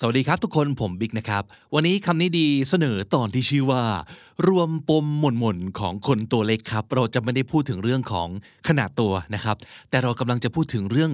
สวัสดีครับทุกคนผมบิ๊กนะครับ วันนี้คำนี้ดีเสนอตอนที่ชื่อว่า รวมปมหม่นหม่นของคนตัวเล็กครับ เราจะไม่ได้พูดถึงเรื่องของขนาดตัวนะครับ แต่เรากำลังจะพูดถึงเรื่อง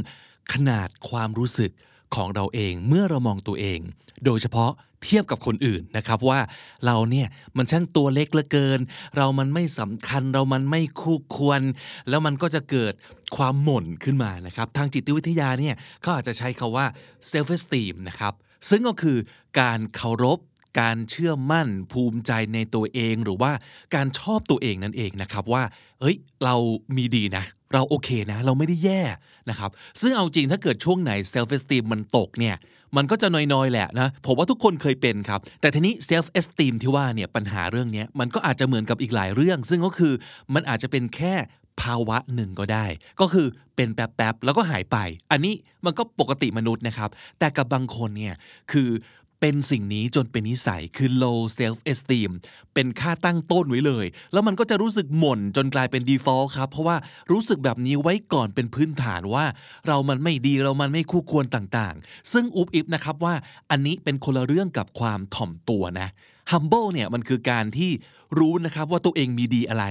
ขนาดความรู้สึกของเราเองเมื่อเรามองตัวเอง โดยเฉพาะเทียบกับคนอื่นนะครับว่าเราเนี่ยมันช่างตัวเล็กเหลือเกิน เรามันไม่สำคัญเรามันไม่คู่ควร แล้วมันก็จะเกิดความหม่นขึ้นมานะครับ ทางจิตวิทยาเนี่ยเขาอาจจะใช้คาว่า self esteem นะครับ ซึ่งก็คือการเคารพ การเชื่อมั่นภูมิใจในตัวเอง หรือว่าการชอบตัวเองนั่นเองนะครับว่าเฮ้ยเรามีดีนะ เราโอเคนะ เราไม่ได้แย่นะครับ ซึ่งเอาจริงถ้าเกิดช่วงไหน self esteem มันตกเนี่ยมันก็จะน้อยๆ แหละนะ ผมว่าทุกคนเคยเป็นครับ แต่ทีนี้ self esteem ที่ว่าเนี่ยปัญหาเรื่องนี้มันก็อาจจะเหมือนกับอีกหลายเรื่อง ซึ่งก็คือมันอาจจะเป็นแค่ ภาวะหนึ่งก็ได้ ก็คือเป็นแป๊บๆแล้วก็หายไป อันนี้มันก็ปกติมนุษย์นะครับ แต่กับบางคนเนี่ยคือเป็นสิ่งนี้จนเป็นนิสัยคือ low self esteem เป็นค่าตั้งต้นไว้เลย แล้วมันก็จะรู้สึกหม่นจนกลายเป็น default ครับ เพราะว่ารู้สึกแบบนี้ไว้ก่อนเป็นพื้นฐานว่า เรามันไม่ดีเรามันไม่คู่ควรต่างๆ ซึ่งอุบอิบนะครับว่าอันนี้เป็นคนละเรื่องกับความถ่อมตัวนะ humble เนี่ยมันคือการที่รู้นะครับว่าตัวเองมีดีอะไร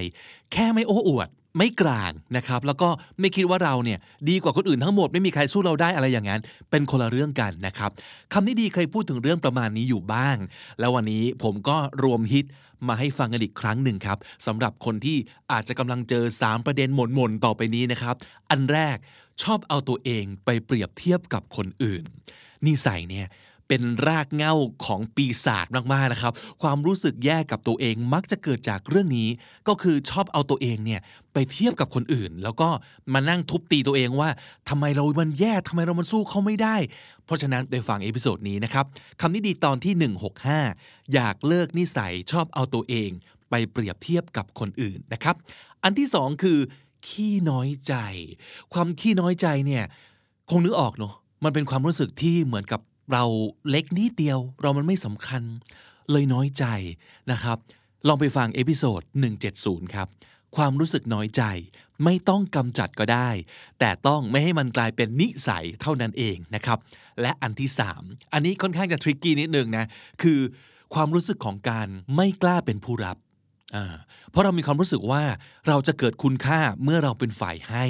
แค่ไม่โอ้อวด ไม่กลางนะครับ แล้วก็ไม่คิดว่าเราเนี่ยดีกว่าคนอื่นทั้งหมดไม่มีใครสู้เราได้อะไรอย่างนั้น เป็นคนละเรื่องกันนะครับคำนี้ดีเคยพูดถึงเรื่องประมาณนี้อยู่บ้าง แล้ววันนี้ผมก็รวมฮิตมาให้ฟังกันอีกครั้งหนึ่งครับสำหรับคนที่อาจจะกำลังเจอ 3 ประเด็นหม่นๆต่อไปนี้นะครับ อันแรกชอบเอาตัวเองไปเปรียบเทียบกับคนอื่นนิสัยเนี่ย เป็นรากเหง้าของปีศาจมากๆนะครับ ความรู้สึกแย่กับตัวเองมักจะเกิดจากเรื่องนี้ ก็คือชอบเอาตัวเองเนี่ยไปเทียบกับคนอื่น แล้วก็มานั่งทุบตีตัวเองว่าทำไมเรามันแย่ทำไมเรามันสู้เขาไม่ได้ เพราะฉะนั้นไปฟัง episode นี้นะครับคำนี้ดีตอนที่ 165 อยากเลิกนิสัยชอบเอาตัวเอง ไปเปรียบเทียบกับคนอื่นนะครับ อันที่สองคือขี้น้อยใจ ความขี้น้อยใจเนี่ยคงนึกออกเนาะมันเป็นความรู้สึกที่เหมือนกับ เราเล็กนิดเดียว เรามันไม่สำคัญ เลยน้อยใจนะครับ ลองไปฟังเอพิโซด 170 ครับ ความรู้สึกน้อยใจ ไม่ต้องกำจัดก็ได้ แต่ต้องไม่ให้มันกลายเป็นนิสัยเท่านั้นเองนะครับ และอันที่ 3 อันนี้ค่อนข้างจะทริกกี้นิดนึงนะ คือความรู้สึกของการไม่กล้าเป็นผู้รับ เพราะเรามีความรู้สึกว่าเราจะเกิดคุณค่าเมื่อเราเป็นฝ่ายให้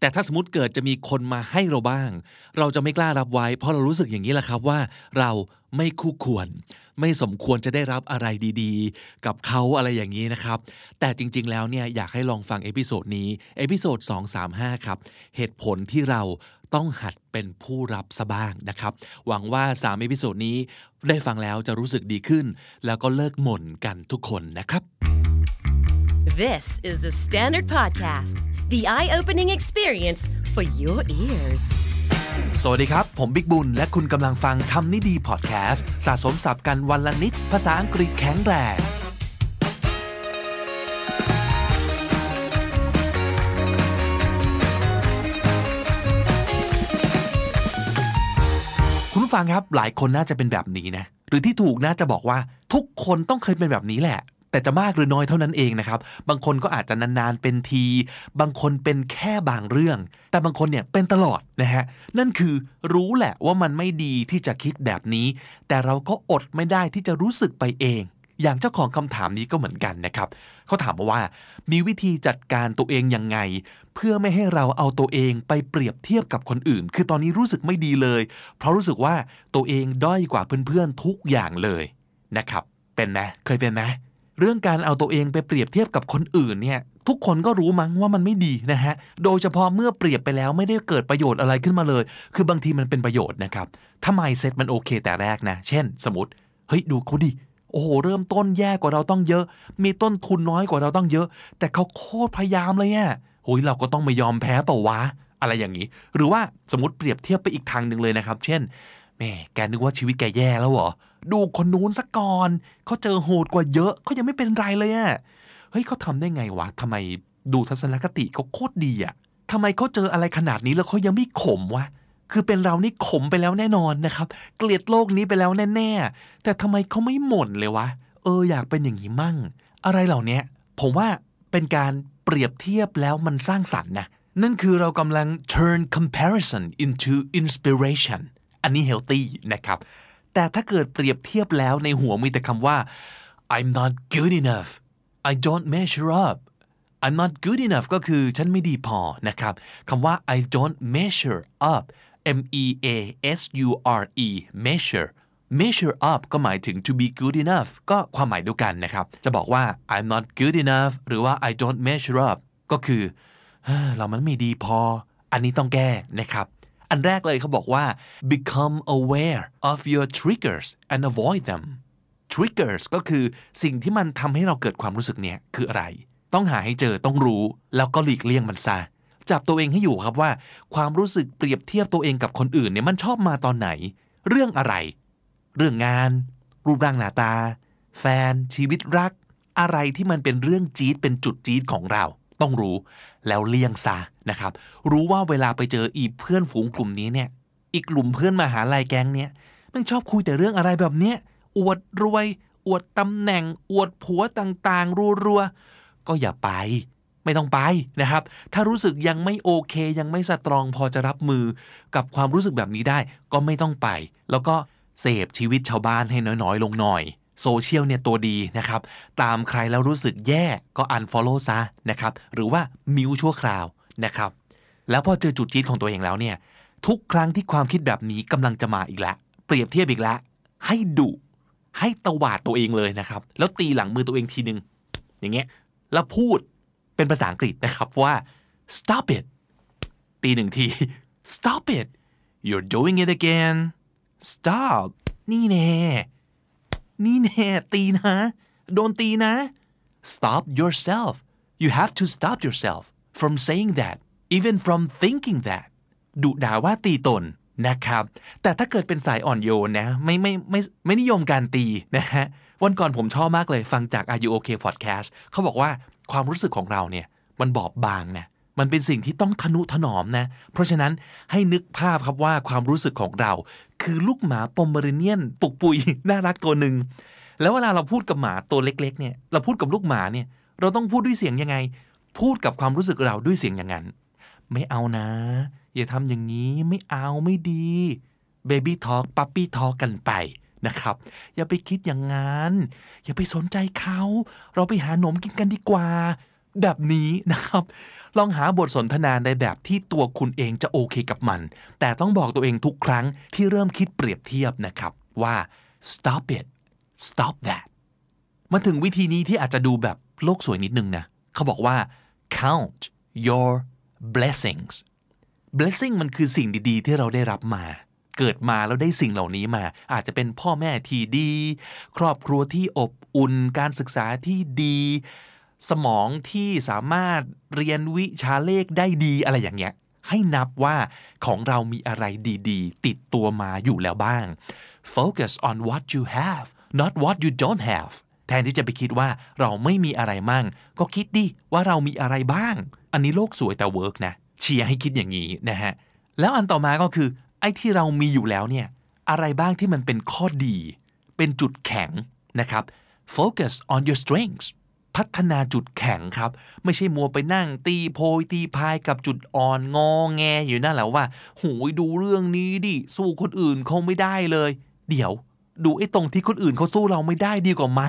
แต่ถ้าสมมติเกิดจะมีคนมาให้เราบ้าง เราจะไม่กล้ารับไว้ เพราะเรารู้สึกอย่างนี้แหละครับว่า เราไม่คู่ควร ไม่สมควรจะได้รับอะไรดีๆ กับเขาอะไรอย่างนี้นะครับ แต่จริงๆแล้วเนี่ยอยากให้ลองฟัง episode นี้ episode 235 ครับ เหตุผลที่เราต้องหัดเป็นผู้รับซะบ้างนะครับ หวังว่า3 episode นี้ได้ฟังแล้วจะรู้สึกดีขึ้น แล้วก็เลิกหม่นกันทุกคนนะครับ This is the Standard Podcast the eye-opening experience for your ears สวัสดีครับ ผมบิ๊กบุญ และคุณกำลังฟังคำนี้ดีพอดแคสต์สะสมสับกันวันละนิด ภาษาอังกฤษแข็งแรงคุณฟังครับหลายคนน่าจะเป็นแบบนี้นะหรือที่ถูกน่าจะบอกว่าทุกคนต้องเคยเป็นแบบนี้แหละ แต่จะมากหรือน้อยเท่านั้นเองนะครับ บางคนก็อาจจะนานๆเป็นที บางคนเป็นแค่บางเรื่อง แต่บางคนเนี่ยเป็นตลอดนะฮะ นั่นคือรู้แหละว่ามันไม่ดีที่จะคิดแบบนี้ แต่เราก็อดไม่ได้ที่จะรู้สึกไปเอง อย่างเจ้าของคำถามนี้ก็เหมือนกันนะครับ เขาถามมาว่า มีวิธีจัดการตัวเองยังไง เพื่อไม่ให้เราเอาตัวเองไปเปรียบเทียบกับคนอื่น คือตอนนี้รู้สึกไม่ดีเลย เพราะรู้สึกว่าตัวเองด้อยกว่าเพื่อนๆทุกอย่างเลยนะครับ เป็นไหมเคยเป็นไหม เรื่องการเอาตัวเองไปเปรียบเทียบกับคนอื่นเนี่ยทุกคนก็รู้มั้งว่ามันไม่ดีนะฮะ โดยเฉพาะเมื่อเปรียบไปแล้วไม่ได้เกิดประโยชน์อะไรขึ้นมาเลย คือบางทีมันเป็นประโยชน์นะครับถ้าไมเซ็ตมันโอเคแต่แรกนะ เช่น สมมติ เฮ้ยดูเขาดิ โอ้โห เริ่มต้นแย่กว่าเราต้องเยอะ มีต้นทุนน้อยกว่าเราต้องเยอะ แต่เขาโคตรพยายามเลยอะโอ้ยเราก็ต้องไม่ยอมแพ้เปล่าวะ อะไรอย่างนี้ หรือว่าสมมติเปรียบเทียบไปอีกทางหนึ่งเลยนะครับ เช่น แม่แกนึกว่าชีวิตแกแย่แล้วเหรอ ดูคนนู้นสักก่อนเขาเจอโหดกว่าเยอะเขายังไม่เป็นไรเลยอะเฮ้ยเขาทำได้ไงวะทำไมดูทัศนคติเขาโคตรดีอะทำไมเขาเจออะไรขนาดนี้แล้วเขายังไม่ขมวะคือเป็นเรานี่ขมไปแล้วแน่นอนนะครับ เกลียดโลกนี้ไปแล้วแน่ๆ แต่ทำไมเขาไม่หม่นเลยวะ เอออยากเป็นอย่างนี้มั่ง อะไรเหล่านี้ผมว่าเป็นการเปรียบเทียบแล้วมันสร้างสรรค์นะ นั่นคือเรากำลัง turn comparison into inspiration อันนี้ healthy นะครับ แต่ถ้าเกิดเปรียบเทียบแล้วในหัวมีแต่คำว่า I'm not good enough I don't measure up I'm not good enough ก็คือฉันไม่ดีพอนะครับคำว่า I don't measure up M E A S U R E measure measure up ก็หมายถึง to be good enough ก็ความหมายเดียวกันนะครับ จะบอกว่า I'm not good enough หรือว่า I don't measure up ก็คือเรามันไม่ดีพอ อันนี้ต้องแก้นะครับ อันแรกเลยเขาบอกว่า become aware of your triggers and avoid them triggers ก็คือสิ่งที่มันทำให้เราเกิดความรู้สึกเนี้ยคืออะไร ต้องหาให้เจอต้องรู้ แล้วก็หลีกเลี่ยงมันซะจับตัวเองให้อยู่ครับว่า ความรู้สึกเปรียบเทียบตัวเองกับคนอื่นเนี่ยมันชอบมาตอนไหน เรื่องอะไร เรื่องงาน รูปร่างหน้าตา แฟนชีวิตรัก อะไรที่มันเป็นเรื่องจี๊ดเป็นจุดจี๊ดของเรา ต้องรู้ แล้วเลี่ยงซะนะครับ รู้ว่าเวลาไปเจออีเพื่อนฝูงกลุ่มนี้เนี่ย อีกกลุ่มเพื่อนมาหาลัยแก๊งเนี่ยมันชอบคุยแต่เรื่องอะไรแบบเนี้ย อวดรวย อวดตำแหน่ง อวดผัวต่างๆ รัวๆ ก็อย่าไป ไม่ต้องไปนะครับ ถ้ารู้สึกยังไม่โอเค ยังไม่สตรองพอจะรับมือกับความรู้สึกแบบนี้ได้ ก็ไม่ต้องไป แล้วก็เสพชีวิตชาวบ้านให้น้อยๆ ลงหน่อย โซเชียลเนี่ยตัวดีนะครับ ตามใครแล้วรู้สึกแย่ก็ unfollow ซะนะครับ หรือว่า mute ชั่วคราวนะครับ แล้วพอเจอจุดจี๊ดของตัวเองแล้วเนี่ย ทุกครั้งที่ความคิดแบบนี้กำลังจะมาอีกแล้ว เปรียบเทียบอีกแล้ว ให้ดุให้ตวาดตัวเองเลยนะครับ แล้วตีหลังมือตัวเองทีนึง อย่างเงี้ย แล้วพูดเป็นภาษาอังกฤษนะครับว่า stop it ตีหนึ่งที stop it you're doing it again stop นี่แน่ นี่แน่ตีนะ โดนตีนะ stop yourself you have to stop yourself from saying that even from thinking that ดุด่าว่าตีตนนะครับ แต่ถ้าเกิดเป็นสายอ่อนโยนนะ ไม่ไม่ไม่ไม่นิยมการตีนะฮะ วันก่อนผมชอบมากเลยฟังจาก Are You OK Podcast เขาบอกว่าความรู้สึกของเราเนี่ย มันบอบบางนะ มันเป็นสิ่งที่ต้องทนุถนอมนะ เพราะฉะนั้นให้นึกภาพครับว่าความรู้สึกของเรา คือลูกหมาปอมเมอริเนียน ปุกปุยน่ารักตัวหนึ่ง แล้วเวลาเราพูดกับหมาตัวเล็ก ๆ เนี่ย เราพูดกับลูกหมาเนี่ย เราต้องพูดด้วยเสียงยังไง พูดกับความรู้สึกเราด้วยเสียงอย่างนั้น ไม่เอานะ อย่าทำอย่างนี้ไม่เอาไม่ดีเบบี้ทอ k ปั๊ปปี้ทอ k กันไปนะครับ อย่าไปคิดอย่างนั้น อย่าไปสนใจเขา เราไปหาหนมกินกันดีกว่า แบบนี้นะครับ ลองหาบทสนทนาในแบบที่ตัวคุณเองจะโอเคกับมัน แต่ต้องบอกตัวเองทุกครั้งที่เริ่มคิดเปรียบเทียบนะครับว่า stop it stop that มาถึงวิธีนี้ที่อาจจะดูแบบโลกสวยนิดนึงนะ เขาบอกว่า count your blessings blessing มันคือสิ่งดีๆ ที่เราได้รับมา เกิดมาแล้วได้สิ่งเหล่านี้มา อาจจะเป็นพ่อแม่ที่ดี ครอบครัวที่อบอุ่น การศึกษาที่ดี สมองที่สามารถเรียนวิชาเลขได้ดีอะไรอย่างเงี้ยให้นับว่าของเรามีอะไรดีๆ ติดตัวมาอยู่แล้วบ้าง focus on what you have not what you don't have แทนที่จะไปคิดว่าเราไม่มีอะไรมั่ง ก็คิดดิว่าเรามีอะไรบ้าง อันนี้โลกสวยแต่เวิร์กนะ เชียร์ให้คิดอย่างนี้นะฮะ แล้วอันต่อมาก็คือ ไอ้ที่เรามีอยู่แล้วเนี่ย อะไรบ้างที่มันเป็นข้อดี เป็นจุดแข็งนะครับ focus on your strengths พัฒนาจุดแข็งครับ ไม่ใช่มัวไปนั่งตีโพยตีพายกับจุดอ่อนงอแงอยู่นั่นแหละว่าหูยดูเรื่องนี้ดิสู้คนอื่นคงไม่ได้เลย เดี๋ยว ดูไอ้ตรงที่คนอื่นเขาสู้เราไม่ได้ดีกว่าไหม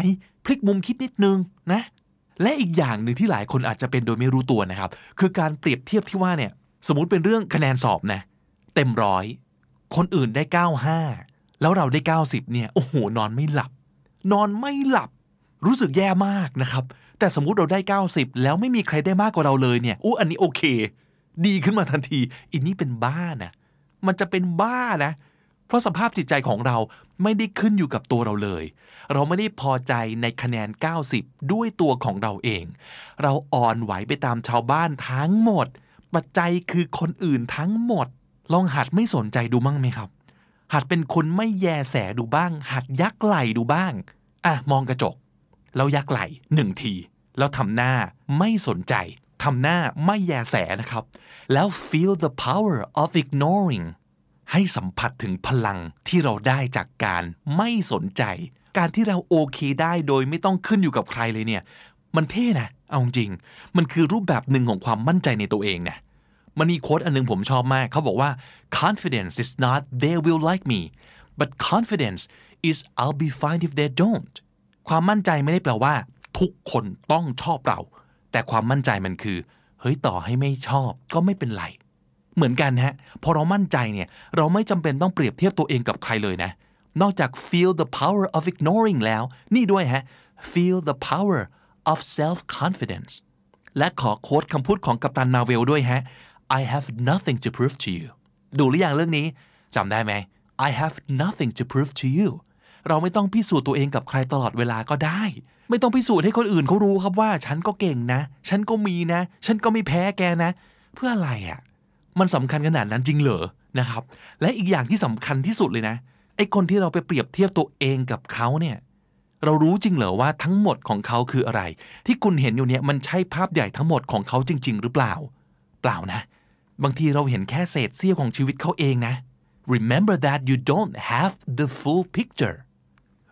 พลิกมุมคิดนิดนึงนะ และอีกอย่างหนึ่งที่หลายคนอาจจะเป็นโดยไม่รู้ตัวนะครับ คือการเปรียบเทียบที่ว่าเนี่ย สมมติเป็นเรื่องคะแนนสอบนะ เต็มร้อยคนอื่นได้ 95 แล้วเราได้ 90เนี่ยโอ้โหนอนไม่หลับ นอนไม่หลับ รู้สึกแย่มากนะครับ แต่สมมุติเราได้ 90 แล้วไม่มีใครได้มากกว่าเราเลยเนี่ยอู้อันนี้โอเค ดีขึ้นมาทันทีอินนี่เป็นบ้านะมันจะเป็นบ้านะ เพราะสภาพจิตใจของเราไม่ได้ขึ้นอยู่กับตัวเราเลย เราไม่ได้พอใจในคะแนน 90 ด้วยตัวของเราเอง เราอ่อนไหวไปตามชาวบ้านทั้งหมด ปัจจัยคือคนอื่นทั้งหมด ลองหัดไม่สนใจดูมั่งไหมครับ หัดเป็นคนไม่แยแสดูบ้าง หัดยักไหลดูบ้าง อะมองกระจก แล้วยักไหล่หนึ่งที แล้วทำหน้าไม่สนใจทำหน้าไม่แยแสนะครับ แล้ว feel the power of ignoring ให้สัมผัสถึงพลังที่เราได้จากการไม่สนใจ การที่เราโอเคได้โดยไม่ต้องขึ้นอยู่กับใครเลยเนี่ย มันเท่นะ เอาจริง มันคือรูปแบบหนึ่งของความมั่นใจในตัวเองนะมันมีโค้ดอันนึงผมชอบมาก เขาบอกว่า confidence is not they will like me but confidence is I'll be fine if they don't ความมั่นใจไม่ได้แปลว่า ทุกคนต้องชอบเรา แต่ความมั่นใจมันคือ เฮ้ยต่อให้ไม่ชอบก็ไม่เป็นไร เหมือนกันฮะ พอเรามั่นใจเนี่ย เราไม่จำเป็นต้องเปรียบเทียบตัวเองกับใครเลยนะ นอกจาก feel the power of ignoring แล้ว นี่ด้วยฮะ feel the power of self confidence และขอโค้ดคำพูดของกัปตันมาเวลด้วยฮะ I have nothing to prove to you ดูหรือยังเรื่องนี้จำได้ไหม I have nothing to prove to you เราไม่ต้องพิสูจน์ตัวเองกับใครตลอดเวลาก็ได้ ไม่ต้องพิสูจน์ให้คนอื่นเขารู้ครับว่า ฉันก็เก่งนะ ฉันก็มีนะ ฉันก็ไม่แพ้แกนะ เพื่ออะไรอะ่ะ มันสำคัญขนาดนั้นจริงเหรอนะครับ และอีกอย่างที่สำคัญที่สุดเลยนะไอ้คนที่เราไปเปรียบเทียบตัวเองกับเขาเนี่ยเรารู้จริงเหรอว่าทั้งหมดของเขาคืออะไร ที่คุณเห็นอยู่เนี่ยมันใช่ภาพใหญ่ทั้งหมดของเขาจริง ๆ หรือเปล่า เปล่านะ บางทีเราเห็นแค่เศษเสี้ยวของชีวิตเขาเองนะ remember that you don't have the full picture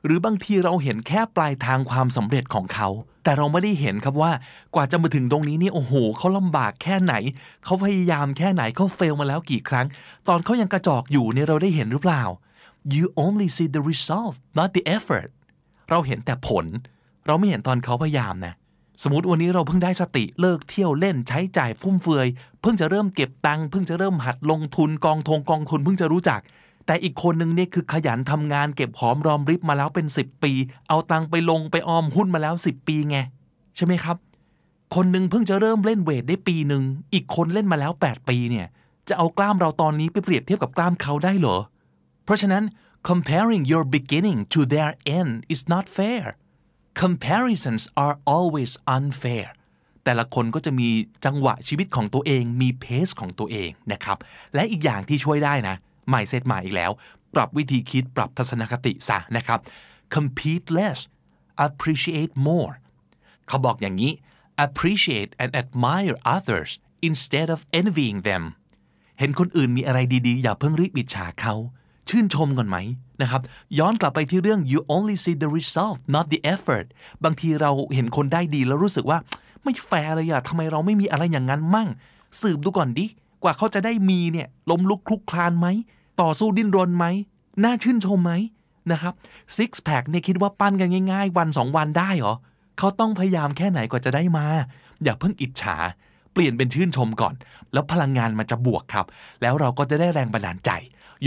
หรือบางทีเราเห็นแค่ปลายทางความสำเร็จของเขา แต่เราไม่ได้เห็นครับว่ากว่าจะมาถึงตรงนี้นี่โอ้โหเขาลำบากแค่ไหน เขาพยายามแค่ไหนเขาเฟลมาแล้วกี่ครั้ง ตอนเขายังกระจอกอยู่เนี่ยเราได้เห็นหรือเปล่า you only see the result not the effort เราเห็นแต่ผล เราไม่เห็นตอนเขาพยายามนะสมมติวันนี้เราเพิ่งได้สติเลิกเที่ยวเล่นใช้จ่ายฟุ่มเฟือย เพิ่งจะเริ่มเก็บตังค์เพิ่งจะเริ่มหัดลงทุนกองทงกองทุนเพิ่งจะรู้จัก แต่อีกคนหนึ่งเนี่ยคือขยันทำงานเก็บหอมรอมริบมาแล้วเป็น 10 ปี เอาตังไปลงไปออมหุ้นมาแล้ว 10 ปีไง ใช่ไหมครับ คนหนึ่งเพิ่งจะเริ่มเล่นเวทได้ปีหนึ่งอีกคนเล่นมาแล้ว 8 ปีเนี่ยจะเอากล้ามเราตอนนี้ไปเปรียบเทียบกับกล้ามเขาได้เหรอ เพราะฉะนั้น comparing your beginning to their end is not fair comparisons are always unfair แต่ละคนก็จะมีจังหวะชีวิตของตัวเอง มีเพสของตัวเองนะครับ และอีกอย่างที่ช่วยได้นะ ใหม่เซตใหม่อีกแล้ว ปรับวิธีคิดปรับทัศนคติซะนะครับ compete less appreciate more เขาบอกอย่างนี้ appreciate and admire others instead of envying them เห็นคนอื่นมีอะไรดีๆ อย่าเพิ่งรีบอิจฉาเขา ชื่นชมก่อนไหมนะครับ ย้อนกลับไปที่เรื่อง you only see the result not the effort บางทีเราเห็นคนได้ดีแล้วรู้สึกว่า ไม่แฟร์เลยอะทำไมเราไม่มีอะไรอย่างนั้นมั่ง สืบดูก่อนดิ กว่าเขาจะได้มีเนี่ยล้มลุกคลุกคลานไหม ต่อสู้ดิ้นรนไหม น่าชื่นชมไหมนะครับ six pack เนี่ยคิดว่าปั้นกันง่าย ๆ วันสองวันได้เหรอเขาต้องพยายามแค่ไหนกว่าจะได้มา อย่าเพิ่งอิจฉา เปลี่ยนเป็นชื่นชมก่อน แล้วพลังงานมันจะบวกครับ แล้วเราก็จะได้แรงบันดาลใจ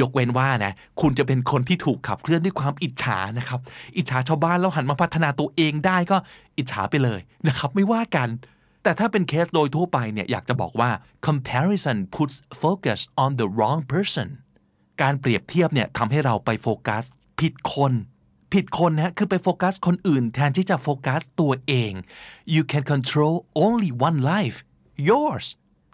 ยกเว้นว่านะคุณจะเป็นคนที่ถูกขับเคลื่อนด้วยความอิจฉานะครับ อิจฉาชาวบ้านแล้วหันมาพัฒนาตัวเองได้ก็อิจฉาไปเลยนะครับ ไม่ว่ากัน แต่ถ้าเป็นเคสโดยทั่วไปเนี่ยอยากจะบอกว่า comparison puts focus on the wrong person การเปรียบเทียบเนี่ยทำให้เราไปโฟกัส ผิดคน ผิดคนนะคือไปโฟกัสคนอื่น แทนที่จะโฟกัสตัวเอง you can control only one life yours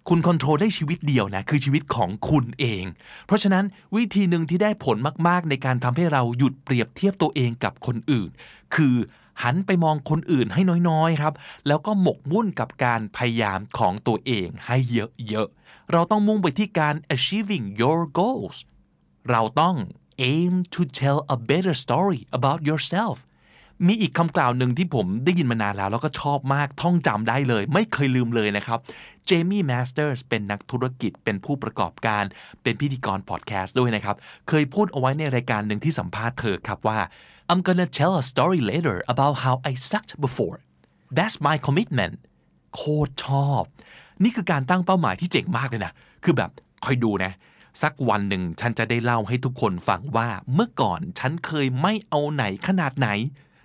คุณคอนโทรลได้ชีวิตเดียวนะ คือชีวิตของคุณเอง เพราะฉะนั้นวิธีหนึ่งที่ได้ผลมาก ๆ ในการทำให้เราหยุดเปรียบเทียบตัวเองกับคนอื่น คือหันไปมองคนอื่นให้น้อยๆครับ แล้วก็หมกมุ่นกับการพยายามของตัวเองให้เยอะๆ เราต้องมุ่งไปที่การ achieving your goals เราต้อง aim to tell a better story about yourself มีอีกคำกล่าวหนึ่งที่ผมได้ยินมานานแล้ว แล้วก็ชอบมากท่องจำได้เลย ไม่เคยลืมเลยนะครับเจมี่มาสเตอร์สเป็นนักธุรกิจเป็นผู้ประกอบการ เป็นพิธีกรพอดแคสต์ด้วยนะครับ เคยพูดเอาไว้ในรายการหนึ่งที่สัมภาษณ์เธอครับว่า I'm gonna tell a story later about how I sucked before that's my commitment โคตรชอบ นี่คือการตั้งเป้าหมายที่เจ๋งมากเลยนะ คือแบบคอยดูนะ สักวันหนึ่งฉันจะได้เล่าให้ทุกคนฟังว่าเมื่อก่อนฉันเคยไม่เอาไหนขนาดไหน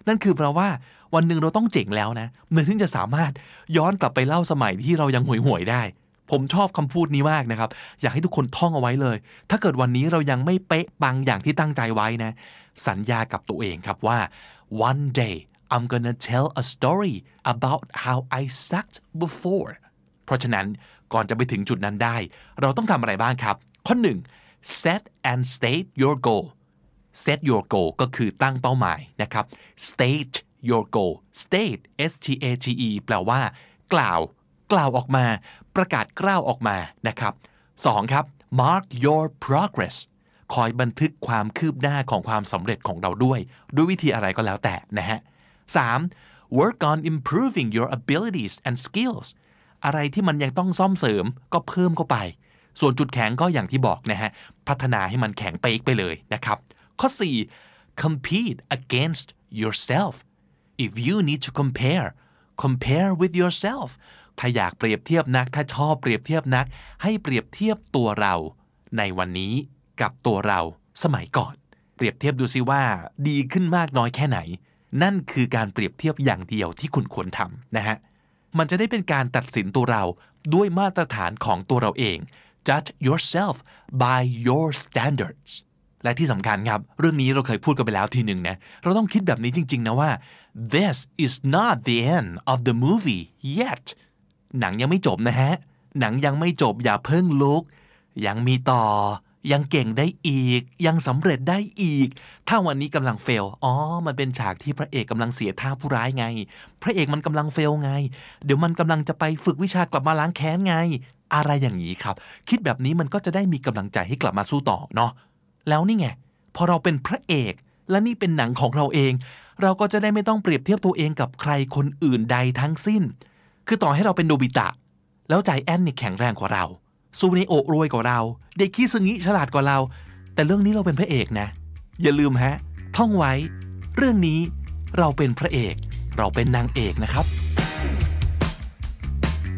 นั่นคือแปลว่า วันหนึ่งเราต้องเจ๋งแล้วนะเมื่อถึงจะสามารถย้อนกลับไปเล่าสมัยที่เรายังห่วยห่วยๆได้ ผมชอบคำพูดนี้มากนะครับ อยากให้ทุกคนท่องเอาไว้เลย ถ้าเกิดวันนี้เรายังไม่เป๊ะปังอย่างที่ตั้งใจไว้นะ สัญญากับตัวเองครับว่า one day I'm gonna tell a story about how I sucked before เพราะฉะนั้นก่อนจะไปถึงจุดนั้นได้ เราต้องทำอะไรบ้างครับ ข้อ 1 set and state your goal set your goal ก็คือตั้งเป้าหมายนะครับ state your goal state s t a t e แปลว่า กล่าว กล่าวออกมา ประกาศกล้าวออกมานะครับ 2. ครับ mark your progress คอยบันทึกความคืบหน้าของความสำเร็จของเราด้วย ด้วยวิธีอะไรก็แล้วแต่นะฮะ 3. work on improving your abilities and skills อะไรที่มันยังต้องซ่อมเสริมก็เพิ่มเข้าไป ส่วนจุดแข็งก็อย่างที่บอกนะฮะ พัฒนาให้มันแข็งไปอีกไปเลยนะครับ ข้อ 4 compete against yourself if you need to compare compare with yourself ถ้าอยากเปรียบเทียบนัก ถ้าชอบเปรียบเทียบนัก ให้เปรียบเทียบตัวเราในวันนี้กับตัวเราสมัยก่อน เปรียบเทียบดูซิว่าดีขึ้นมากน้อยแค่ไหน นั่นคือการเปรียบเทียบอย่างเดียวที่คุณควรทำนะฮะ มันจะได้เป็นการตัดสินตัวเราด้วยมาตรฐานของตัวเราเอง judge yourself by your standards และที่สำคัญครับ เรื่องนี้เราเคยพูดกันไปแล้วทีหนึ่งนะเราต้องคิดแบบนี้จริง ๆ นะว่า this is not the end of the movie yet หนังยังไม่จบนะฮะ หนังยังไม่จบอย่าเพิ่งลุก ยังมีต่อ ยังเก่งได้อีก ยังสำเร็จได้อีก ถ้าวันนี้กำลังเฟล อ๋อ มันเป็นฉากที่พระเอกกำลังเสียท่าผู้ร้ายไง พระเอกมันกำลังเฟลไง เดี๋ยวมันกำลังจะไปฝึกวิชากลับมาล้างแค้นไง อะไรอย่างนี้ครับ คิดแบบนี้มันก็จะได้มีกำลังใจให้กลับมาสู้ต่อเนาะแล้วนี่ไงพอเราเป็นพระเอก และนี่เป็นหนังของเราเอง เราก็จะได้ไม่ต้องเปรียบเทียบตัวเองกับใครคนอื่นใดทั้งสิ้น คือต่อให้เราเป็นโนบิตะ แล้วใจแอนนี่แข็งแรงกว่าเราซูเนโอรวยกว่าเรา เด็กขี้ซึงิฉลาดกว่าเรา แต่เรื่องนี้เราเป็นพระเอกนะ อย่าลืมฮะ ท่องไว้ เรื่องนี้เราเป็นพระเอก เราเป็นนางเอกนะครับ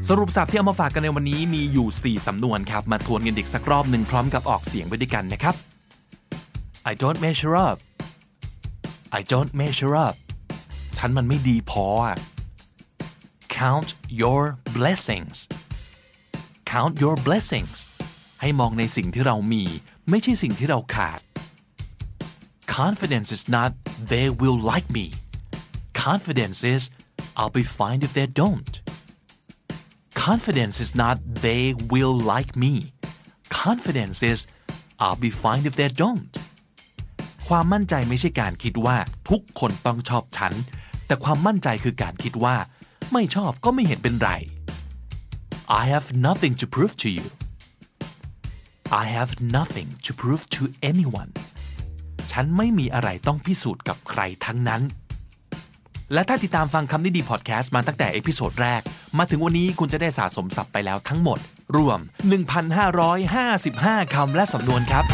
สรุปสับที่เอามาฝากกันในวันนี้มีอยู่ 4 สำนวนครับ มาทวนกันอีกสักรอบหนึ่งพร้อมกับออกเสียงไปด้วยกันนะครับ I don't measure up I don't measure up ฉันมันไม่ดีพอ count your blessings count your blessings ให้มองในสิ่งที่เรามี ไม่ใช่สิ่งที่เราขาด confidence is not they will like me confidence is I'll be fine if they don't confidence is not they will like me confidence is I'll be fine if they don't ความมั่นใจไม่ใช่การคิดว่าทุกคนต้องชอบฉัน แต่ความมั่นใจคือการคิดว่า ไม่ชอบก็ไม่เห็นเป็นไร I have nothing to prove to you I have nothing to prove to anyone ฉันไม่มีอะไรต้องพิสูจน์กับใครทั้งนั้น และถ้าติดตามฟังคำนี้ดีพอดแคสต์มาตั้งแต่ episode แรก มาถึงวันนี้คุณจะได้สะสมศัพท์ไปแล้วทั้งหมด รวม 1,555 คำและสำนวนครับ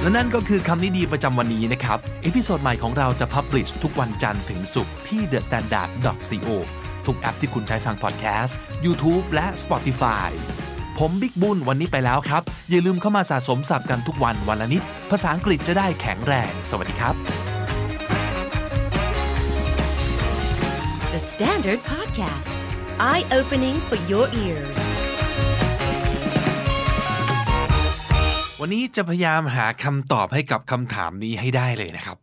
และนั่นก็คือคำนี้ดีประจำวันนี้นะครับ episode ใหม่ของเราจะ publish ทุกวันจันทร์ถึงศุกร์ที่ thestandard.co ทุกแอปที่คุณใช้ฟังพอดแคสต์ YouTube และ Spotify ผมบิ๊กบุญวันนี้ไปแล้วครับ อย่าลืมเข้ามาสะสมศัพท์กันทุกวันวันละนิด ภาษาอังกฤษจะได้แข็งแรง สวัสดีครับ Standard Podcast, eye opening for your ears. วันนี้จะพยายามหาคำตอบให้กับคำถามนี้ให้ได้เลยนะครับ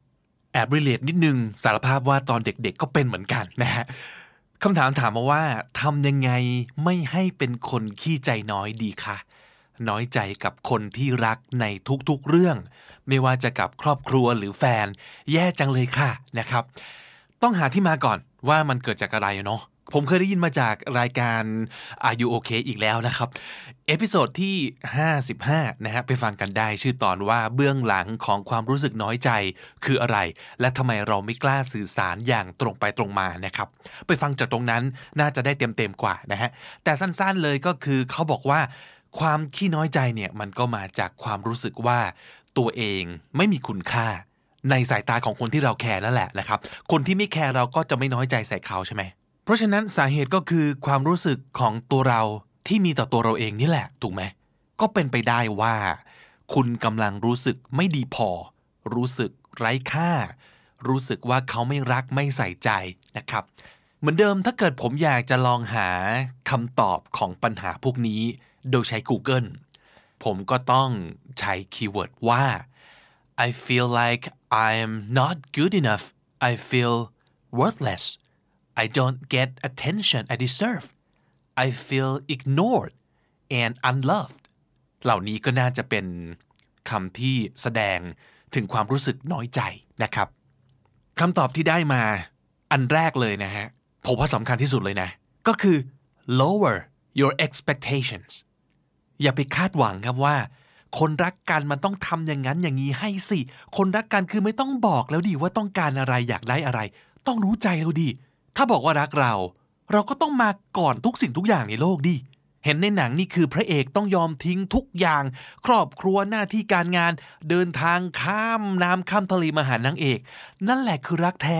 แอบรีเลทนิดนึงสารภาพว่าตอนเด็กๆก็เป็นเหมือนกันนะฮะคำถามถามมาว่าทำยังไงไม่ให้เป็นคนขี้ใจน้อยดีคะน้อยใจกับคนที่รักในทุกๆเรื่อง ไม่ว่าจะกับครอบครัวหรือแฟน แย่จังเลยค่ะนะครับ ต้องหาที่มาก่อน ว่ามันเกิดจากอะไรเนาะผมเคยได้ยินมาจากรายการ Are You OK อีกแล้วนะครับ episode ที่ 55 นะฮะไปฟังกันได้ชื่อตอนว่าเบื้องหลังของความรู้สึกน้อยใจคืออะไร และทำไมเราไม่กล้าสื่อสารอย่างตรงไปตรงมานะครับ ไปฟังจากตรงนั้นน่าจะได้เต็มๆกว่านะฮะแต่สั้นๆเลยก็คือเขาบอกว่า ความขี้น้อยใจเนี่ยมันก็มาจากความรู้สึกว่าตัวเองไม่มีคุณค่า ในสายตาของคนที่เราแคร์นั่นแหละนะครับ คนที่ไม่แคร์เราก็จะไม่น้อยใจใส่เขาใช่ไหม เพราะฉะนั้นสาเหตุก็คือความรู้สึกของตัวเราที่มีต่อตัวเราเองนี่แหละ ถูกไหม ก็เป็นไปได้ว่า คุณกำลังรู้สึกไม่ดีพอ รู้สึกไร้ค่า รู้สึกว่าเขาไม่รักไม่ใส่ใจนะครับ เหมือนเดิมถ้าเกิดผมอยากจะลองหาคำตอบของปัญหาพวกนี้ โดยใช้ Google ผมก็ต้องใช้คีย์เวิร์ดว่า I feel like I'm not good enough I feel worthless I don't get attention I deserve I feel ignored and unloved เหล่านี้ก็น่าจะเป็นคำที่แสดงถึงความรู้สึกน้อยใจนะครับคำตอบที่ได้มาอันแรกเลยนะฮะผมว่าสำคัญที่สุดเลยนะ ก็คือ lower your expectations อย่าไปคาดหวังครับว่า คนรักกันมันต้องทำอย่างนั้นอย่างนี้ให้สิ คนรักกันคือไม่ต้องบอกแล้วดิว่าต้องการอะไรอยากได้อะไร ต้องรู้ใจเราดิ ถ้าบอกว่ารักเรา เราก็ต้องมาก่อนทุกสิ่งทุกอย่างในโลกดิ เห็นในหนังนี่คือพระเอกต้องยอมทิ้งทุกอย่าง ครอบครัวหน้าที่การงาน เดินทางข้ามน้ำข้ามทะเลมาหานางเอก นั่นแหละคือรักแท้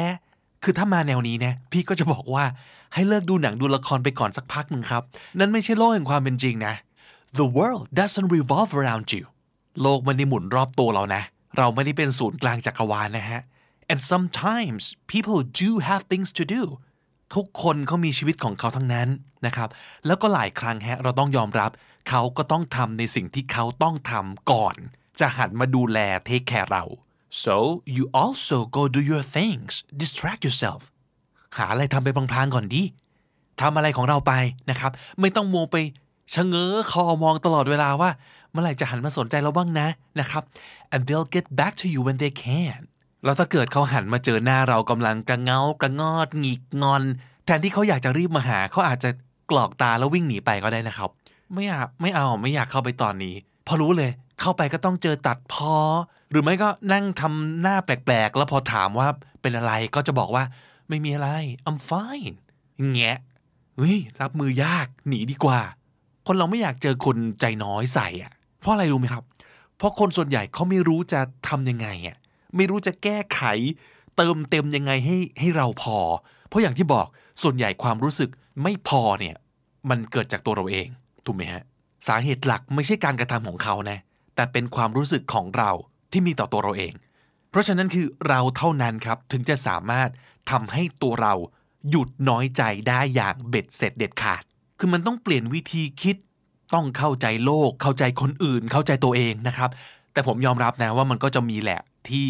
คือถ้ามาแนวนี้เนะพี่ก็จะบอกว่าให้เลิกดูหนังดูละครไปก่อนสักพักหนึ่งครับ นั่นไม่ใช่โลกแห่งความเป็นจริงนะ The world doesn't revolve around you โลกมันไม่หมุนรอบตัวเรานะ เราไม่ได้เป็นศูนย์กลางจักรวาลนะฮะ and sometimes people do have things to do ทุกคนเขามีชีวิตของเขาทั้งนั้นนะครับ แล้วก็หลายครั้งฮะเราต้องยอมรับ เขาก็ต้องทำในสิ่งที่เขาต้องทำก่อน จะหันมาดูแลเทคแคร์เรา so you also go do your things distract yourself หาอะไรทำไปพลางๆก่อนดิทำอะไรของเราไปนะครับ ไม่ต้องมัวไป ชะเง้อคอมองตลอดเวลาว่าเมื่อไหร่จะหันมาสนใจเราบ้างนะนะครับ and they'll get back to you when they can แล้วถ้าเกิดเขาหันมาเจอหน้าเรากำลังกระเงากระงอดหงิกงอน แทนที่เขาอยากจะรีบมาหาเขาอาจจะกรอกตาแล้ววิ่งหนีไปก็ได้นะครับ ไม่อยากไม่เอาไม่อยากเข้าไปตอนนี้ พอรู้เลย เข้าไปก็ต้องเจอตัดพอ หรือไม่ก็นั่งทำหน้าแปลกๆ แล้วพอถามว่าเป็นอะไรก็จะบอกว่า ไม่มีอะไร I'm fine แงะเฮ้ยรับมือยากหนีดีกว่า คนเราไม่อยากเจอคนใจน้อยใส่อะเพราะอะไรรู้ไหมครับ เพราะคนส่วนใหญ่เขาไม่รู้จะทำยังไงอะไม่รู้จะแก้ไข เติมเต็มยังไงให้ให้เราพอ เพราะอย่างที่บอกส่วนใหญ่ความรู้สึกไม่พอเนี่ย มันเกิดจากตัวเราเอง ถูกไหมฮะ สาเหตุหลักไม่ใช่การกระทำของเขานะ แต่เป็นความรู้สึกของเราที่มีต่อตัวเราเอง เพราะฉะนั้นคือเราเท่านั้นครับถึงจะสามารถทำให้ตัวเราหยุดน้อยใจได้อย่างเบ็ดเสร็จเด็ดขาด คือมันต้องเปลี่ยนวิธีคิดต้องเข้าใจโลก เข้าใจคนอื่น เข้าใจตัวเองนะครับ แต่ผมยอมรับนะว่ามันก็จะมีแหละที่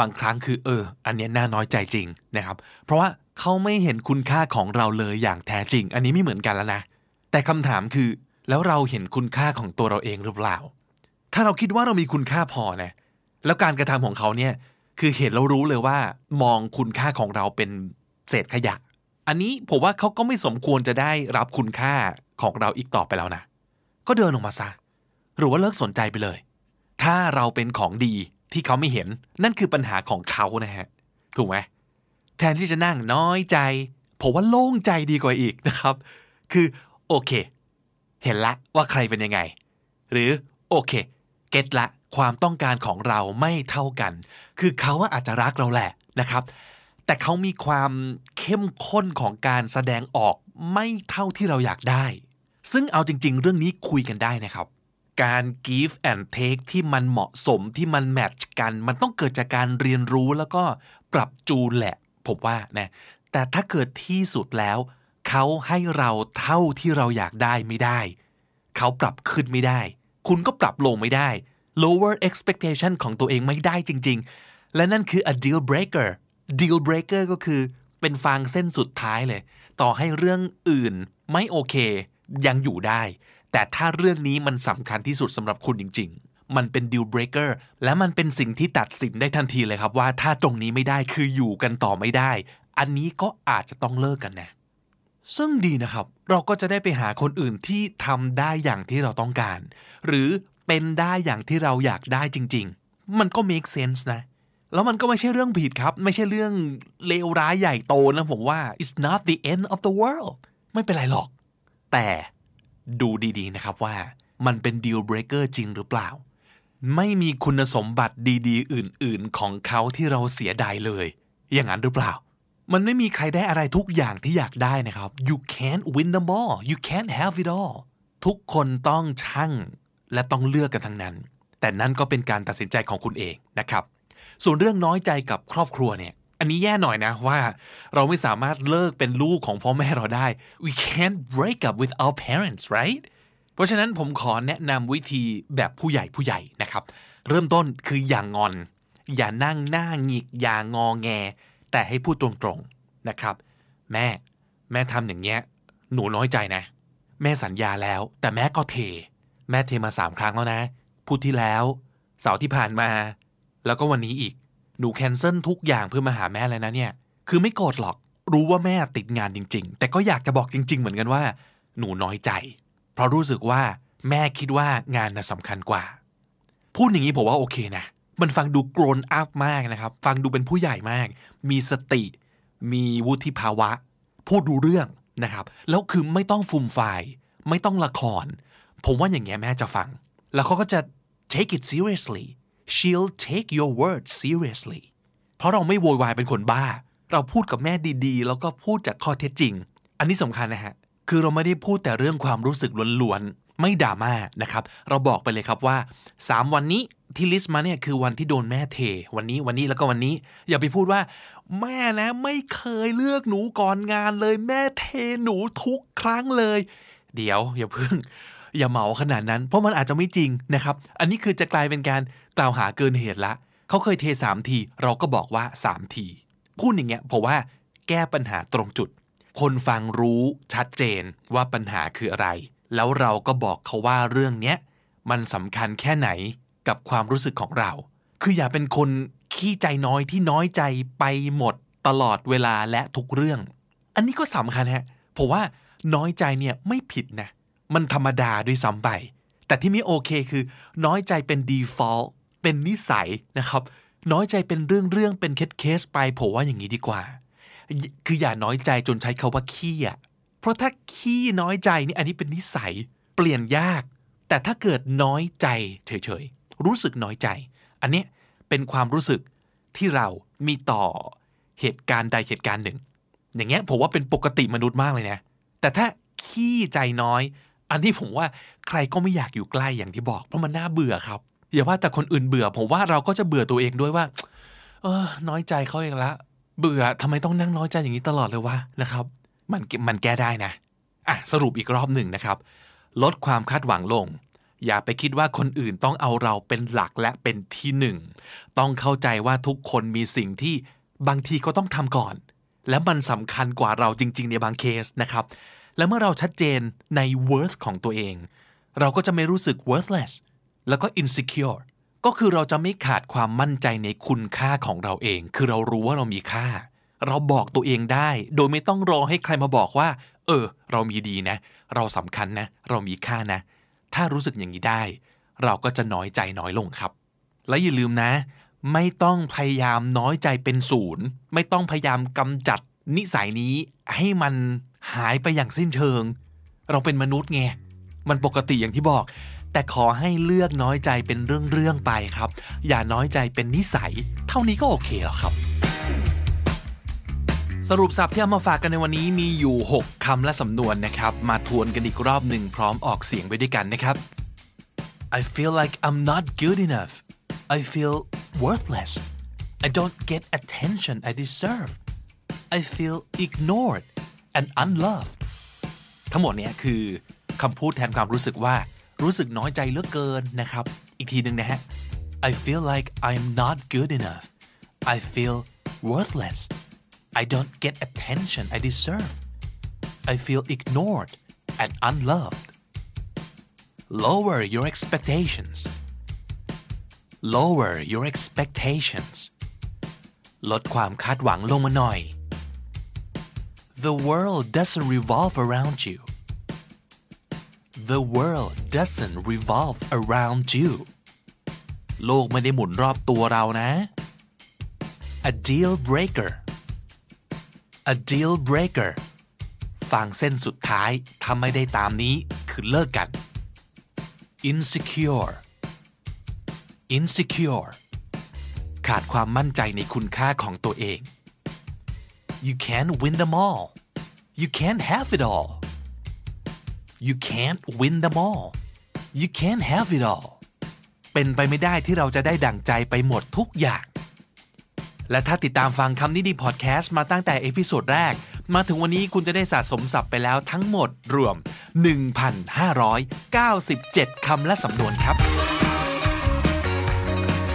บางครั้งคือเออ อันนี้น่าน้อยใจจริงนะครับ เพราะว่าเขาไม่เห็นคุณค่าของเราเลยอย่างแท้จริง อันนี้ไม่เหมือนกันแล้วนะ แต่คำถามคือ แล้วเราเห็นคุณค่าของตัวเราเองหรือเปล่า ถ้าเราคิดว่าเรามีคุณค่าพอนะ แล้วการกระทำของเขาเนี่ยคือเห็นแล้วรู้เลยว่า มองคุณค่าของเราเป็นเศษขยะ อันนี้ผมว่าเขาก็ไม่สมควรจะได้รับคุณค่าของเราอีกต่อไปแล้วนะ ก็เดินออกมาซะ หรือว่าเลิกสนใจไปเลย ถ้าเราเป็นของดีที่เขาไม่เห็นนั่นคือปัญหาของเขานะฮะ ถูกไหมแทนที่จะนั่งน้อยใจ ผมว่าโล่งใจดีกว่าอีกนะครับ คือโอเค เห็นละว่าใครเป็นยังไง หรือโอเค เก็ตละความต้องการของเราไม่เท่ากัน คือเขาว่าอาจจะรักเราแหละนะครับ แต่เขามีความเข้มข้นของการแสดงออกไม่เท่าที่เราอยากได้ ซึ่งเอาจริง ๆ เรื่องนี้คุยกันได้นะครับ การ give and take ที่มันเหมาะสมที่มันแมทช์กัน มันต้องเกิดจากการเรียนรู้แล้วก็ปรับจูนแหละ ผมว่านะแต่ถ้าเกิดที่สุดแล้ว เขาให้เราเท่าที่เราอยากได้ไม่ได้ เขาปรับขึ้นไม่ได้ คุณก็ปรับลงไม่ได้ lower expectation ของตัวเองไม่ได้จริง ๆ และนั่นคือ a deal breaker deal breaker ก็คือเป็นฟางเส้นสุดท้ายเลย ต่อให้เรื่องอื่นไม่โอเค ยังอยู่ได้ แต่ถ้าเรื่องนี้มันสำคัญที่สุดสำหรับคุณจริง ๆ มันเป็น deal breaker และมันเป็นสิ่งที่ตัดสินได้ทันทีเลยครับว่าถ้าตรงนี้ไม่ได้คืออยู่กันต่อไม่ได้ อันนี้ก็อาจจะต้องเลิกกันนะซึ่งดีนะครับ เราก็จะได้ไปหาคนอื่นที่ทำได้อย่างที่เราต้องการ หรือเป็นได้อย่างที่เราอยากได้จริง ๆ มันก็ make sense นะ แล้วมันก็ไม่ใช่เรื่องผิดครับ ไม่ใช่เรื่องเลวร้ายใหญ่โตนะผมว่า it's not the end of the world ไม่เป็นไรหรอก แต่ดูดีๆนะครับว่ามันเป็น deal breaker จริงหรือเปล่า ไม่มีคุณสมบัติดีๆ อื่นๆ ของเขาที่เราเสียดายเลย อย่างนั้นหรือเปล่า มันไม่มีใครได้อะไรทุกอย่างที่อยากได้นะครับ you can't win them all you can't have it all ทุกคนต้องชั่งและต้องเลือกกันทั้งนั้น แต่นั่นก็เป็นการตัดสินใจของคุณเองนะครับ ส่วนเรื่องน้อยใจกับครอบครัวเนี่ย อันนี้แย่หน่อยนะว่า เราไม่สามารถเลิกเป็นลูกของพ่อแม่เราได้ we can't break up with our parents right เพราะฉะนั้นผมขอแนะนำวิธีแบบผู้ใหญ่ผู้ใหญ่นะครับ เริ่มต้นคืออย่างงอน อย่านั่งหน้าหงิก อย่างงอแง แต่ให้พูดตรงๆนะครับ แม่ แม่ทำอย่างเงี้ย หนูน้อยใจนะ แม่สัญญาแล้ว แต่แม่ก็เท แม่เทมาสามครั้งแล้วนะ พูดที่แล้ว เสาร์ที่ผ่านมา แล้วก็วันนี้อีก หนูแคนเซิลทุกอย่างเพื่อมาหาแม่เลยนะเนี่ย คือไม่โกรธหรอก รู้ว่าแม่ติดงานจริง ๆ แต่ก็อยากจะบอกจริง ๆ เหมือนกันว่า หนูน้อยใจ เพราะรู้สึกว่าแม่คิดว่างานน่ะสำคัญกว่า พูดอย่างนี้ผมว่าโอเคนะ มันฟังดู grown up มากนะครับ ฟังดูเป็นผู้ใหญ่มาก มีสติ มีวุฒิภาวะ พูดดูเรื่องนะครับ แล้วคือไม่ต้องฟุมไฟายไม่ต้องละคร ผมว่าอย่างเงี้ยแม่จะฟัง แล้วเขาก็จะ take it seriously she'll take your words seriously เพราะเราไม่โวยวายเป็นคนบ้า เราพูดกับแม่ดีๆ แล้วก็พูดจากข้อเท็จจริง อันนี้สำคัญนะฮะ คือเราไม่ได้พูดแต่เรื่องความรู้สึกล้วนๆ ไม่ด่ามานะครับ เราบอกไปเลยครับว่า 3 วันนี้ที่ลิสต์มาเนี่ยคือวันที่โดนแม่เท วันนี้วันนี้แล้วก็วันนี้ อย่าไปพูดว่า แม่นะไม่เคยเลือกหนูก่อนงานเลย แม่เทหนูทุกครั้งเลย เดี๋ยวอย่าเพิ่งอย่าเหมาขนาดนั้น เพราะมันอาจจะไม่จริงนะครับ อันนี้คือจะกลายเป็นการ กล่าวหาเกินเหตุละเขาเคยเทสามที เราก็บอกว่าสามที พูดอย่างเงี้ยผมว่าแก้ปัญหาตรงจุด คนฟังรู้ชัดเจนว่าปัญหาคืออะไร แล้วเราก็บอกเขาว่าเรื่องเนี้ยมันสำคัญแค่ไหนกับความรู้สึกของเรา คืออย่าเป็นคนขี้ใจน้อยที่น้อยใจไปหมดตลอดเวลาและทุกเรื่อง อันนี้ก็สำคัญฮะผมว่าน้อยใจเนี่ยไม่ผิดนะ มันธรรมดาด้วยซ้ำไป แต่ที่ไม่โอเคคือ น้อยใจเป็น default เป็นนิสัยนะครับ น้อยใจเป็นเรื่องเรื่องเป็นเคสเคสไปผมว่าอย่างนี้ดีกว่า คืออย่าน้อยใจจนใช้คาว่าขี้อะเพราะถ้าขี้น้อยใจนี่อันนี้เป็นนิสัยเปลี่ยนยาก แต่ถ้าเกิดน้อยใจเฉยๆรู้สึกน้อยใจ อันเนี้ยเป็นความรู้สึกที่เรามีต่อเหตุการณ์ใดเหตุการณ์หนึ่ง อย่างเงี้ยผมว่าเป็นปกติมนุษย์มากเลยนะแต่ถ้าขี้ใจน้อย อันนี้ผมว่าใครก็ไม่อยากอยู่ใกล้อย่างที่บอกเพราะมันน่าเบื่อครับ อย่าว่าแต่คนอื่นเบื่อ ผมว่าเราก็จะเบื่อตัวเองด้วยว่า เออ น้อยใจเขาเองละ เบื่อทำไมต้องนั่งน้อยใจอย่างนี้ตลอดเลยวะนะครับ มันมันแก้ได้นะอะสรุปอีกรอบหนึ่งนะครับ ลดความคาดหวังลง อย่าไปคิดว่าคนอื่นต้องเอาเราเป็นหลักและเป็นที่หนึ่ง ต้องเข้าใจว่าทุกคนมีสิ่งที่บางทีก็ต้องทำก่อน และมันสำคัญกว่าเราจริง ๆ ในบางเคสนะครับ และเมื่อเราชัดเจนใน worth ของตัวเอง เราก็จะไม่รู้สึก worthless แล้วก็ insecure ก็คือเราจะไม่ขาดความมั่นใจในคุณค่าของเราเอง คือเรารู้ว่าเรามีค่า เราบอกตัวเองได้ โดยไม่ต้องรอให้ใครมาบอกว่า เออ เรามีดีนะ เราสำคัญนะ เรามีค่านะ ถ้ารู้สึกอย่างนี้ได้ เราก็จะน้อยใจน้อยลงครับ และอย่าลืมนะ ไม่ต้องพยายามน้อยใจเป็นศูนย์ ไม่ต้องพยายามกำจัดนิสัยนี้ให้มันหายไปอย่างสิ้นเชิง เราเป็นมนุษย์ไง มันปกติอย่างที่บอก แต่ขอให้เลือกน้อยใจเป็นเรื่องๆไปครับ อย่าน้อยใจเป็นนิสัย เท่านี้ก็โอเคแล้วครับ สรุปสับที่เอามาฝากกันในวันนี้มีอยู่ 6คำและสำนวนนะครับ มาทวนกันอีกรอบหนึ่งพร้อมออกเสียงไปด้วยกันนะครับ I feel like I'm not good enough I feel worthless I don't get attention I deserve I feel ignored and unloved ทั้งหมดเนี้ยคือคำพูดแทนความรู้สึกว่า รู้สึกน้อยใจเหลือเกินนะครับ อีกทีหนึ่งนะฮะ I feel like I'm not good enough I feel worthless I don't get attention I deserve I feel ignored and unloved lower your expectations lower your expectations ลดความคาดหวังลงมาหน่อย The world doesn't revolve around you The world doesn't revolve around you โลกไม่ได้หมุนรอบตัวเรานะ A deal breaker A deal breaker ฟังเส้นสุดท้ายถ้าไม่ได้ตามนี้คือเลิกกัน insecure insecure ขาดความมั่นใจในคุณค่าของตัวเอง you can't win them all you can't have it all you can't win them all you can't have it all เป็นไปไม่ได้ที่เราจะได้ดั่งใจไปหมดทุกอย่าง และถ้าติดตามฟังคำนี้ดีพอดแคสต์มาตั้งแต่ episode แรก มาถึงวันนี้คุณจะได้สะสมศัพท์ไปแล้วทั้งหมดรวม 1,597 คำและสำนวนครับ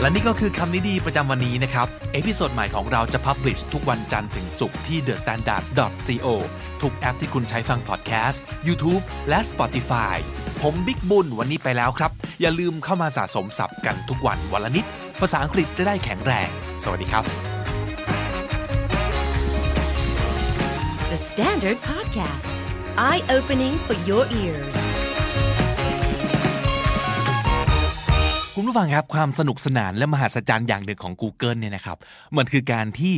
และนี่ก็คือคำนี้ดีประจำวันนี้นะครับ episode ใหม่ของเราจะ publish ทุกวันจันทร์ถึงศุกร์ที่ thestandard.co ทุกแอปที่คุณใช้ฟังพอดแคสต์ YouTube และ Spotify ผมบิ๊กบุญวันนี้ไปแล้วครับ อย่าลืมเข้ามาสะสมศัพท์กันทุกวันวันละนิด ภาษาอังกฤษจะได้แข็งแรง สวัสดีครับ The Standard Podcast, eye opening for your ears. คุณผู้ฟังครับความสนุกสนานและมหัศจรรย์อย่างหนึ่งของ Google เนี่ยนะครับ มันคือการที่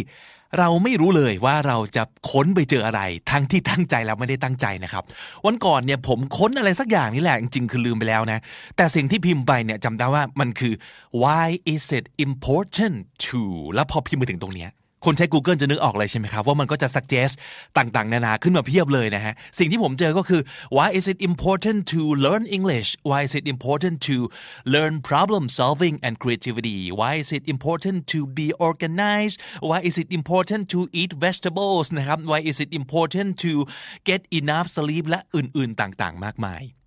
เราไม่รู้เลยว่าเราจะค้นไปเจออะไร ทั้งที่ตั้งใจแล้วไม่ได้ตั้งใจนะครับ วันก่อนเนี่ยผมค้นอะไรสักอย่างนี่แหละจริงๆคือลืมไปแล้วนะ แต่สิ่งที่พิมพ์ไปเนี่ยจำได้ว่ามันคือ why is it important to แล้วพอพิมพ์ไปถึงตรงเนี้ย คนใช้ Google จะนึกออกเลยใช่ไหมครับว่ามันก็จะ suggest ต่างๆ นานาขึ้นมาเพียบเลยนะฮะสิ่งที่ผมเจอก็คือ why is it important to learn English why is it important to learn problem solving and creativity why is it important to be organized why is it important to eat vegetables นะครับ why is it important to get enough sleep และอื่นๆ ต่างๆ มากมายเฮ้ย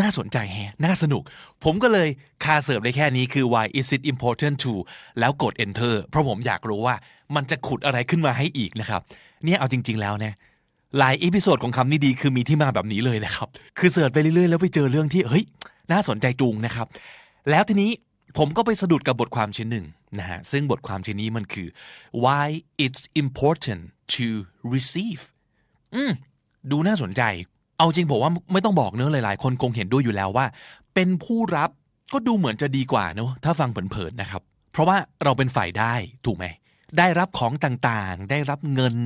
น่าสนใจแฮะน่าสนุก ผมก็เลยคา search ได้แค่นี้คือ why is it important to แล้วกด enter เพราะผมอยากรู้ว่ามันจะขุดอะไรขึ้นมาให้อีกนะครับ เนี่ยเอาจริง ๆ แล้วเนี่ยหลาย episode ของคำนี้ดีคือมีที่มาแบบนี้เลยนะครับ คือเสิร์ชไปเรื่อยๆ แล้วไปเจอเรื่องที่เฮ้ย น่าสนใจจุงนะครับ แล้วทีนี้ผมก็ไปสะดุดกับบทความชิ้นหนึ่งนะฮะ ซึ่งบทความชิ้นนี้มันคือ why it's important to receive อืมดูน่าสนใจ เอาจริงผมว่าไม่ต้องบอกเนื้อะหลาย ๆ คนคงเห็นด้วยอยู่แล้วว่า เป็นผู้รับก็ดูเหมือนจะดีกว่าเนอะถ้าฟังเผินๆนะครับ เพราะว่าเราเป็นฝ่ายได้ถูกไหมได้รับของต่างๆ ได้รับเงิน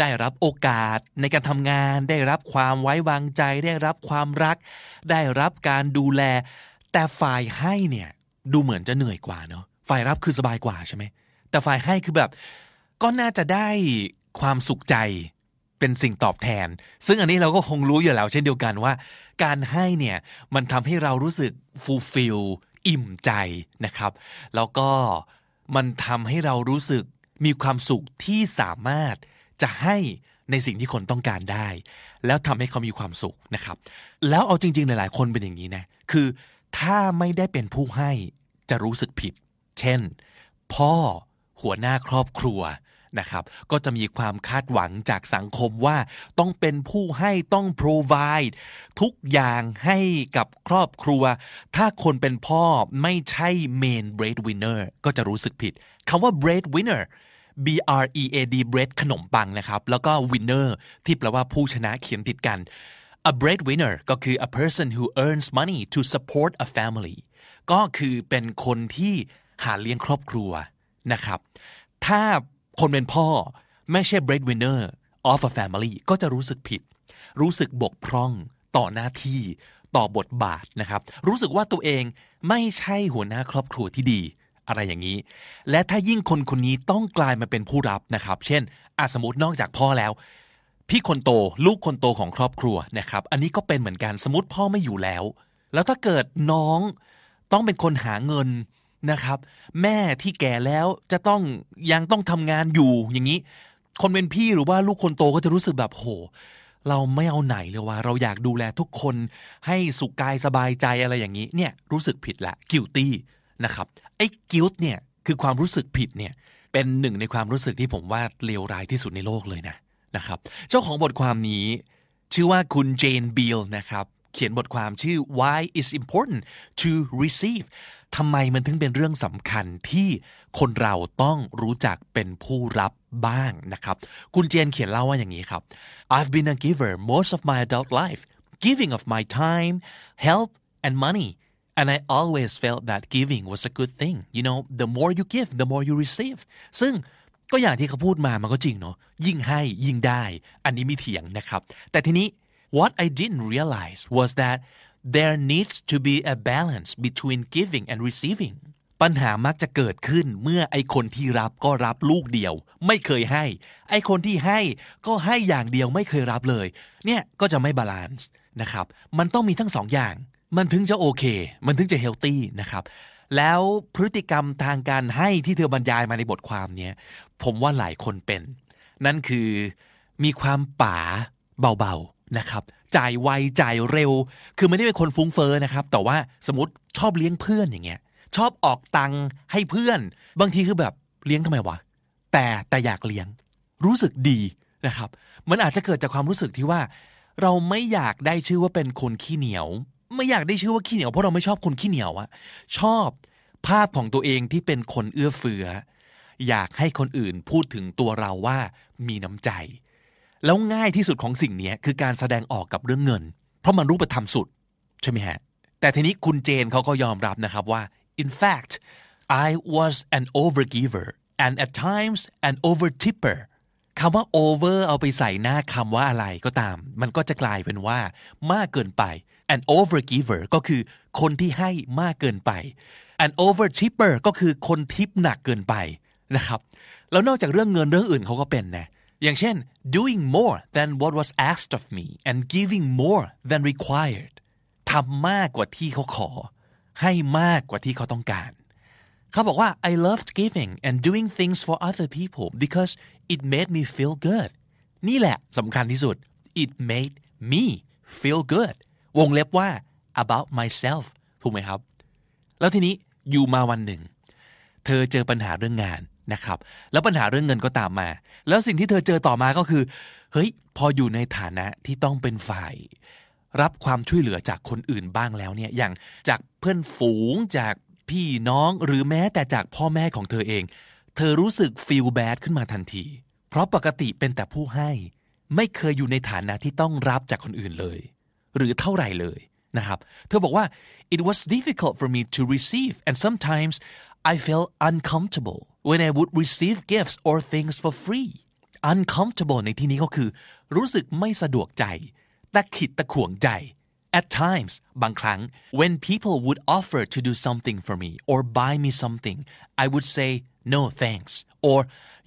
ได้รับโอกาสในการทำงาน ได้รับความไว้วางใจ ได้รับความรัก ได้รับการดูแล แต่ฝ่ายให้เนี่ยดูเหมือนจะเหนื่อยกว่าเนอะฝ่ายรับคือสบายกว่าใช่ไหมแต่ฝ่ายให้คือแบบ ก็น่าจะได้ความสุขใจ เป็นสิ่งตอบแทน ซึ่งอันนี้เราก็คงรู้อยู่แล้วเช่นเดียวกันว่า การให้เนี่ยมันทำให้เรารู้สึก fulfill อิ่มใจนะครับ แล้วก็มันทำให้เรารู้สึกมีความสุขที่สามารถจะให้ในสิ่งที่คนต้องการได้ แล้วทำให้เขามีความสุขนะครับ แล้วเอาจริง ๆ หลาย ๆ คนเป็นอย่างนี้นะคือถ้าไม่ได้เป็นผู้ให้จะรู้สึกผิด เช่น พ่อหัวหน้าครอบครัว นะครับก็จะมีความคาดหวังจากสังคมว่าต้องเป็นผู้ให้ต้อง provide ทุกอย่างให้กับครอบครัว ถ้าคนเป็นพ่อไม่ใช่ main breadwinner ก็จะรู้สึกผิดคำว่า breadwinner B R E A D bread ขนมปังนะครับ แล้วก็ winner ที่แปลว่าผู้ชนะเขียนติดกัน a breadwinner ก็คือ a person who earns money to support a family ก็คือเป็นคนที่หาเลี้ยงครอบครัวนะครับ ถ้า คนเป็นพ่อไม่ใช่ breadwinner of a family ก็จะรู้สึกผิด รู้สึกบกพร่องต่อหน้าที่ต่อบทบาทนะครับ รู้สึกว่าตัวเองไม่ใช่หัวหน้าครอบครัวที่ดี อะไรอย่างนี้ และถ้ายิ่งคนคนนี้ต้องกลายมาเป็นผู้รับนะครับ เช่นอาสมมตินอกจากพ่อแล้ว พี่คนโตลูกคนโตของครอบครัวนะครับ อันนี้ก็เป็นเหมือนกันสมมติพ่อไม่อยู่แล้ว แล้วถ้าเกิดน้องต้องเป็นคนหาเงิน นะครับ แม่ที่แก่แล้วจะต้องยังต้องทำงานอยู่อย่างนี้ คนเป็นพี่หรือว่าลูกคนโตก็จะรู้สึกแบบโห เราไม่เอาไหนเลยว่า เราอยากดูแลทุกคนให้สุขกายสบายใจอะไรอย่างนี้ เนี่ยรู้สึกผิดละ guilty นะครับไอ้ guilt เนี่ยคือความรู้สึกผิดเนี่ยเป็นหนึ่งในความรู้สึกที่ผมว่าเลวร้ายที่สุดในโลกเลยนะนะครับ เจ้าของบทความนี้ชื่อว่าคุณเจนบิลนะครับ เขียนบทความชื่อ why is important to receive ทำไมมันถึงเป็นเรื่องสำคัญที่คนเราต้องรู้จักเป็นผู้รับบ้างนะครับ คุณเจนเขียนเล่าว่าอย่างนี้ครับ I've been a giver most of my adult life giving of my time help and money and I always felt that giving was a good thing you know the more you give the more you receive ซึ่งก็อย่างที่เขาพูดมามันก็จริงเนาะยิ่งให้ยิ่งได้ อันนี้มีเถียงนะครับ แต่ทีนี้ what I didn't realize was that there needs to be a balance between giving and receiving ปัญหามักจะเกิดขึ้นเมื่อไอคนที่รับก็รับลูกเดียว ไม่เคยให้ ไอคนที่ให้ก็ให้อย่างเดียวไม่เคยรับเลย เนี่ยก็จะไม่ balance นะครับ มันต้องมีทั้งสองอย่าง มันถึงจะโอเค มันถึงจะ healthy นะครับแล้วพฤติกรรมทางการให้ที่เธอบรรยายมาในบทความเนี้ยผมว่าหลายคนเป็น นั่นคือมีความป๋าเบาๆนะครับ จ่ายไวจ่ายเร็ว คือไม่ได้เป็นคนฟุ้งเฟอ้อนะครับ แต่ว่าสมมติชอบเลี้ยงเพื่อนอย่างเงี้ย ชอบออกตังค์ให้เพื่อน บางทีคือแบบเลี้ยงทำไมวะ แต่แต่อยากเลี้ยง รู้สึกดีนะครับ มันอาจจะเกิดจากความรู้สึกที่ว่า เราไม่อยากได้ชื่อว่าเป็นคนขี้เหนียว ไม่อยากได้ชื่อว่าขี้เหนียวเพราะเราไม่ชอบคนขี้เหนียวอะชอบภาพของตัวเองที่เป็นคนเอื้อเฟื้ออยากให้คนอื่นพูดถึงตัวเราว่ามีน้ำใจ แล้วง่ายที่สุดของสิ่งนี้คือการแสดงออกกับเรื่องเงิน เพราะมันรูปธรรมสุด ใช่ไหมฮะ แต่ทีนี้คุณเจนเขาก็ยอมรับนะครับว่า in fact I was an overgiver and at times an overtipper คำว่า over เอาไปใส่หน้าคำว่าอะไรก็ตาม มันก็จะกลายเป็นว่ามากเกินไป an overgiver ก็คือคนที่ให้มากเกินไป an overtipper ก็คือคนทิปหนักเกินไปนะครับ แล้วนอกจากเรื่องเงินเรื่องอื่นเขาก็เป็นนะ อย่างเช่น doing more than what was asked of me and giving more than required ทำมากกว่าที่เขาขอ ให้มากกว่าที่เขาต้องการ เขาบอกว่า I loved giving and doing things for other people because it made me feel good นี่แหละสำคัญที่สุด it made me feel good วงเล็บว่า about myself ถูกไหมครับ แล้วทีนี้อยู่มาวันหนึ่ง เธอเจอปัญหาเรื่องงาน นะครับ แล้วปัญหาเรื่องเงินก็ตามมา แล้วสิ่งที่เธอเจอต่อมาก็คือ เฮ้ย พออยู่ในฐานะที่ต้องเป็นฝ่าย รับความช่วยเหลือจากคนอื่นบ้างแล้วเนี่ย อย่างจากเพื่อนฝูงจากพี่น้องหรือแม้แต่จากพ่อแม่ของเธอเอง เธอรู้สึก feel bad ขึ้นมาทันที เพราะปกติเป็นแต่ผู้ให้ ไม่เคยอยู่ในฐานะที่ต้องรับจากคนอื่นเลย หรือเท่าไหร่เลยนะครับ เธอบอกว่า it was difficult for me to receive and sometimes I felt uncomfortable when I would receive gifts or things for free uncomfortable ในที่นี้ก็คือ รู้สึกไม่สะดวกใจตะขิดตะขวงใจ at times บางครั้ง when people would offer to do something for me or buy me something I would say no thanks or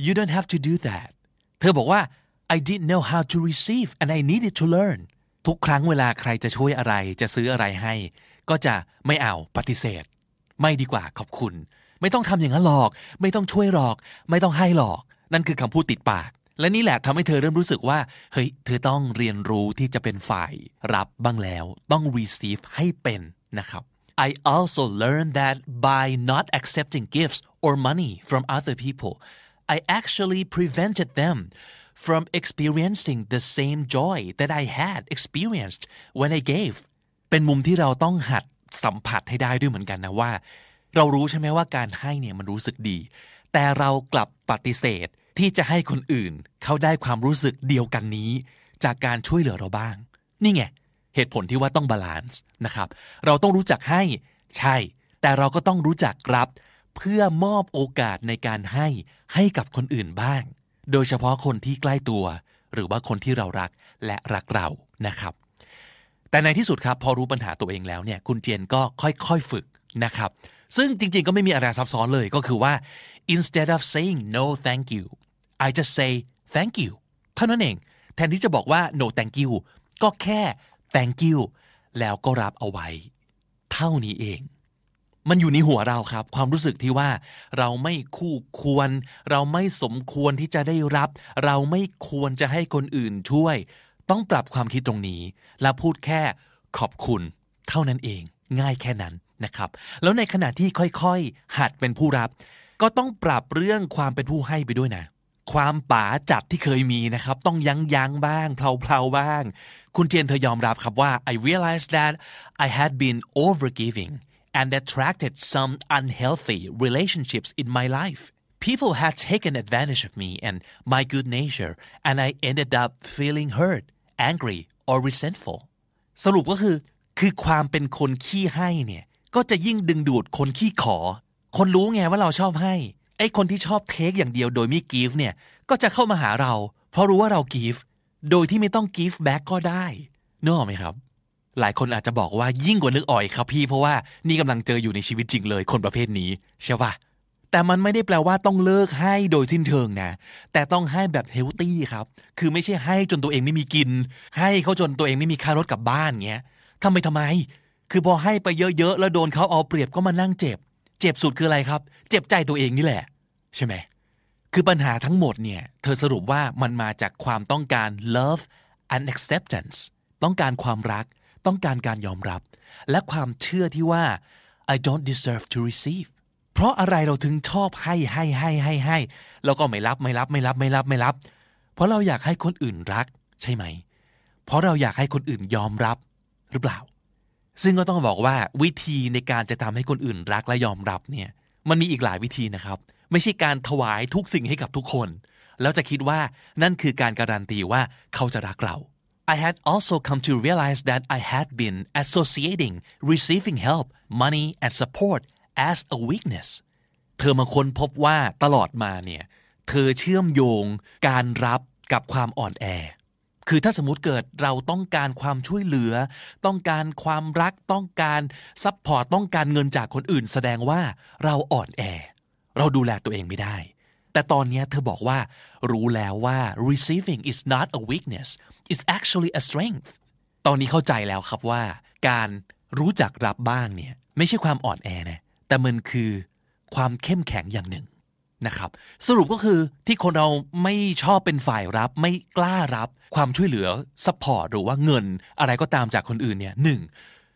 you don't have to do that เธอบอกว่า I didn't know how to receive and I needed to learn ทุกครั้งเวลาใครจะช่วยอะไรจะซื้ออะไรให้ ก็จะไม่เอาปฏิเสธ ไม่ดีกว่าขอบคุณ ไม่ต้องทำอย่างนั้นหรอก ไม่ต้องช่วยหรอก ไม่ต้องให้หรอก นั่นคือคำพูดติดปาก และนี่แหละทำให้เธอเริ่มรู้สึกว่า เฮ้ย เธอต้องเรียนรู้ที่จะเป็นฝ่ายรับบ้างแล้ว ต้อง receive ให้เป็นนะครับ I also learned that by not accepting gifts or money from other people I actually prevented them from experiencing the same joy that I had experienced when I gave เป็นมุมที่เราต้องหัดสัมผัสให้ได้ด้วยเหมือนกันนะว่า เรารู้ใช่ไหมว่าการให้เนี่ยมันรู้สึกดี แต่เรากลับปฏิเสธที่จะให้คนอื่น เขาได้ความรู้สึกเดียวกันนี้ จากการช่วยเหลือเราบ้าง นี่ไงเหตุผลที่ว่าต้อง balance นะครับ เราต้องรู้จักให้ใช่ แต่เราก็ต้องรู้จักรับ เพื่อมอบโอกาสในการให้ให้กับคนอื่นบ้าง โดยเฉพาะคนที่ใกล้ตัว หรือว่าคนที่เรารักและรักเรานะครับ แต่ในที่สุดครับพอรู้ปัญหาตัวเองแล้วเนี่ยคุณเจียนก็ค่อยๆฝึกนะครับ ซึ่งจริงๆก็ไม่มีอะไรซับซ้อนเลยก็คือว่า instead of saying no thank you I just say thank you เท่านั้นเอง แทนที่จะบอกว่า no thank you ก็แค่ thank you แล้วก็รับเอาไว้ เท่านี้เอง มันอยู่ในหัวเราครับ ความรู้สึกที่ว่า เราไม่คู่ควร เราไม่สมควรที่จะได้รับ เราไม่ควรจะให้คนอื่นช่วย ต้องปรับความคิดตรงนี้ และพูดแค่ขอบคุณ เท่านั้นเอง ง่ายแค่นั้น นะครับ แล้วในขณะที่ค่อยๆ หัดเป็นผู้รับ ก็ต้องปรับเรื่องความเป็นผู้ให้ไปด้วยนะ ความป๋าจัดที่เคยมีนะครับ ต้องยั้งยั้งบ้างเพลาๆบ้าง คุณเจนเธอยอมรับครับว่า I realized that I had been overgiving and attracted some unhealthy relationships in my life. People had taken advantage of me and my good nature, and I ended up feeling hurt, angry, or resentful. สรุปก็คือ คือความเป็นคนขี้ให้เนี่ย ก็จะยิ่งดึงดูดคนขี้ขอ คนรู้ไงว่าเราชอบให้ ไอ้คนที่ชอบ take อย่างเดียวโดยไม่ give เนี่ย ก็จะเข้ามาหาเรา เพราะรู้ว่าเรา give โดยที่ไม่ต้อง give back ก็ได้นึกออกไหมครับ หลายคนอาจจะบอกว่ายิ่งกว่านึกออกครับพี่ เพราะว่านี่กำลังเจออยู่ในชีวิตจริงเลย คนประเภทนี้ใช่ปะแต่มันไม่ได้แปลว่าต้องเลิกให้โดยสิ้นเชิงนะ แต่ต้องให้แบบ healthy ครับ คือไม่ใช่ให้จนตัวเองไม่มีกิน ให้เขาจนตัวเองไม่มีค่ารถกลับบ้านเงี้ยทำไมทำไม คือพอให้ไปเยอะๆแล้วโดนเขาเอาเปรียบก็มานั่งเจ็บ เจ็บสุดคืออะไรครับ เจ็บใจตัวเองนี่แหละ ใช่ไหมคือปัญหาทั้งหมดเนี่ย เธอสรุปว่ามันมาจากความต้องการ love and acceptance ต้องการความรัก ต้องการการยอมรับ และความเชื่อที่ว่า I don't deserve to receive เพราะอะไรเราถึงชอบให้ให้ให้ให้ให้แล้วก็ไม่รับไม่รับไม่รับไม่รับไม่รับ เพราะเราอยากให้คนอื่นรักใช่ไหม เพราะเราอยากให้คนอื่นยอมรับหรือเปล่า ซึ่งก็ต้องบอกว่าวิธีในการจะทำให้คนอื่นรักและยอมรับเนี่ยมันมีอีกหลายวิธีนะครับ ไม่ใช่การถวายทุกสิ่งให้กับทุกคน แล้วจะคิดว่านั่นคือการการันตีว่าเขาจะรักเรา I had also come to realize that I had been associating receiving help, money, and support as a weakness. เธอมาค้นพบว่าตลอดมาเนี่ยเธอเชื่อมโยงการรับกับความอ่อนแอ คือถ้าสมมติเกิดเราต้องการความช่วยเหลือ ต้องการความรักต้องการ support ต้องการเงินจากคนอื่น แสดงว่าเราอ่อนแอ เราดูแลตัวเองไม่ได้ แต่ตอนนี้เธอบอกว่า รู้แล้วว่า receiving is not a weakness it's actually a strength ตอนนี้เข้าใจแล้วครับว่า การรู้จักรับบ้างเนี่ยไม่ใช่ความอ่อนแอนะแต่มันคือความเข้มแข็งอย่างหนึ่ง นะครับ สรุปก็คือที่คนเราไม่ชอบเป็นฝ่ายรับ ไม่กล้ารับความช่วยเหลือ support หรือว่าเงินอะไรก็ตามจากคนอื่นเนี่ยหนึ่ง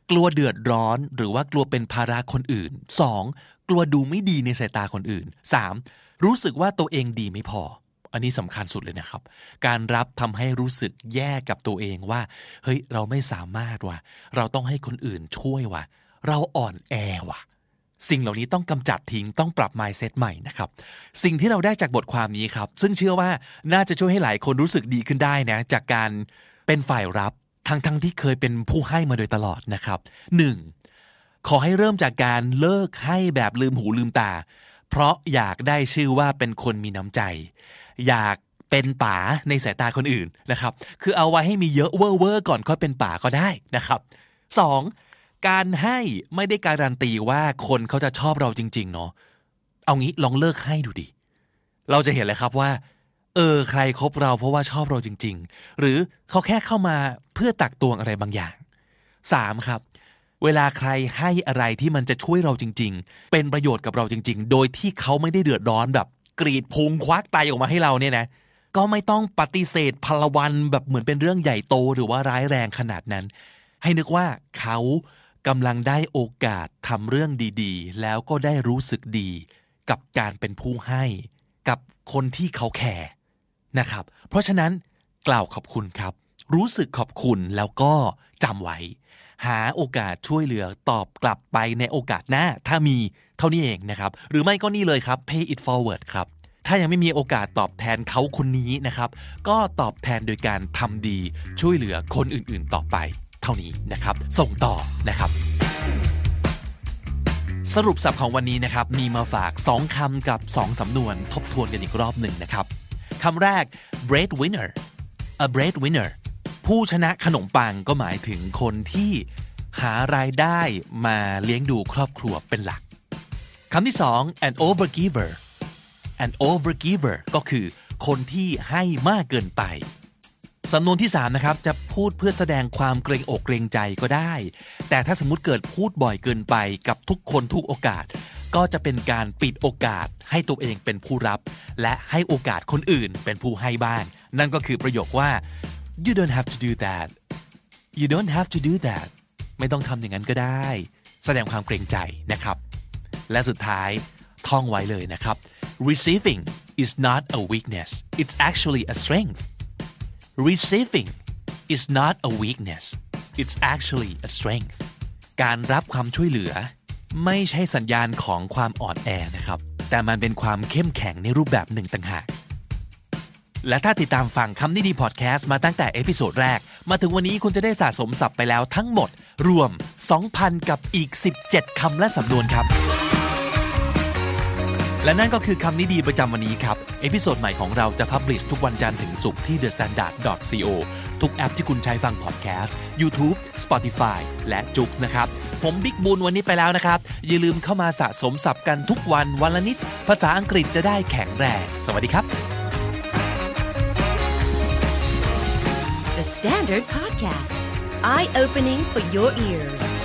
กลัวเดือดร้อนหรือว่ากลัวเป็นภาระคนอื่น 2. กลัวดูไม่ดีในสายตาคนอื่น 3. รู้สึกว่าตัวเองดีไม่พอ อันนี้สำคัญสุดเลยนะครับ การรับทำให้รู้สึกแย่กับตัวเองว่าเฮ้ยเราไม่สามารถว่ะเราต้องให้คนอื่นช่วยว่ะเราอ่อนแอว่ะ สิ่งเหล่านี้ต้องกำจัดทิ้งต้องปรับ mindset ใหม่นะครับ สิ่งที่เราได้จากบทความนี้ครับ ซึ่งเชื่อว่าน่าจะช่วยให้หลายคนรู้สึกดีขึ้นได้นะ จากการเป็นฝ่ายรับทั้งทั้งที่เคยเป็นผู้ให้มาโดยตลอดนะครับ 1. ขอให้เริ่มจากการเลิกให้แบบลืมหูลืมตา เพราะอยากได้ชื่อว่าเป็นคนมีน้ำใจ อยากเป็นป๋าในสายตาคนอื่นนะครับ คือเอาไว้ให้มีเยอะเวอร์เวอร์ก่อนค่อยเป็นป๋าก็ได้นะครับ 2. การให้ไม่ได้การันตีว่าคนเขาจะชอบเราจริง ๆ เนาะเอางี้ลองเลิกให้ดูดิ เราจะเห็นเลยครับว่า เออ ใครครบเราเพราะว่าชอบเราจริง ๆ หรือเขาแค่เข้ามาเพื่อตักตวงอะไรบางอย่าง 3. ครับ เวลาใครให้อะไรที่มันจะช่วยเราจริง ๆ เป็นประโยชน์กับเราจริง ๆ โดยที่เขาไม่ได้เดือดร้อนแบบ กรีดพุงควักไตออกมาให้เราเนี่ยนะก็ไม่ต้องปฏิเสธพลวันแบบเหมือนเป็นเรื่องใหญ่โตหรือว่าร้ายแรงขนาดนั้น ให้นึกว่าเขา กำลังได้โอกาสทำเรื่องดีๆ แล้วก็ได้รู้สึกดี กับการเป็นผู้ให้ กับคนที่เขาแคร์นะครับ เพราะฉะนั้นกล่าวขอบคุณครับ รู้สึกขอบคุณแล้วก็จำไว้ หาโอกาสช่วยเหลือตอบกลับไปในโอกาสหน้า ถ้ามีเท่านี้เองนะครับ หรือไม่ก็นี่เลยครับ pay it forward ครับถ้ายังไม่มีโอกาสตอบแทนเขาคนนี้นะครับ ก็ตอบแทนโดยการทำดีช่วยเหลือคนอื่นๆต่อไป เท่านี้นะครับ ส่งต่อนะครับ สรุปสับของวันนี้นะครับ มีมาฝาก 2คำกับ 2 สำนวนทบทวนกันอีกรอบหนึ่งนะครับคำแรก breadwinner a breadwinner ผู้ชนะขนมปังก็หมายถึงคนที่หารายได้มาเลี้ยงดูครอบครัวเป็นหลักคำที่สอง an overgiver an overgiver ก็คือคนที่ให้มากเกินไป สำนวนที่3นะครับจะพูดเพื่อแสดงความเกรงอกเกรงใจก็ได้ แต่ถ้าสมมติเกิดพูดบ่อยเกินไปกับทุกคนทุกโอกาส ก็จะเป็นการปิดโอกาสให้ตัวเองเป็นผู้รับ และให้โอกาสคนอื่นเป็นผู้ให้บ้าง นั่นก็คือประโยคว่า you don't have to do that you don't have to do that ไม่ต้องทำอย่างนั้นก็ได้ แสดงความเกรงใจนะครับ และสุดท้ายท่องไว้เลยนะครับ receiving is not a weakness it's actually a strength receiving is not a weakness it's actually a strength การรับความช่วยเหลือ ไม่ใช่สัญญาณของความอ่อนแอนะครับ แต่มันเป็นความเข้มแข็งในรูปแบบหนึ่งต่างหาก และถ้าติดตามฟังคำนี้ดีพอดแคสต์มาตั้งแต่ episode แรก มาถึงวันนี้คุณจะได้สะสมศัพท์ไปแล้วทั้งหมด รวม 2,000 กับอีก 17คำและสำนวนครับ และนั่นก็คือคำนี้ดีประจำวันนี้ครับ episode ใหม่ของเราจะ publish ทุกวันจันทร์ถึงศุกร์ที่ thestandard.co ทุกแอปที่คุณใช้ฟังพอดแคสต์ YouTube Spotify และ JOOX นะครับ ผมบิ๊กบุญวันนี้ไปแล้วนะครับ อย่าลืมเข้ามาสะสมศัพท์กันทุกวันวันละนิด ภาษาอังกฤษจะได้แข็งแรง สวัสดีครับ The Standard Podcast, eye opening for your ears.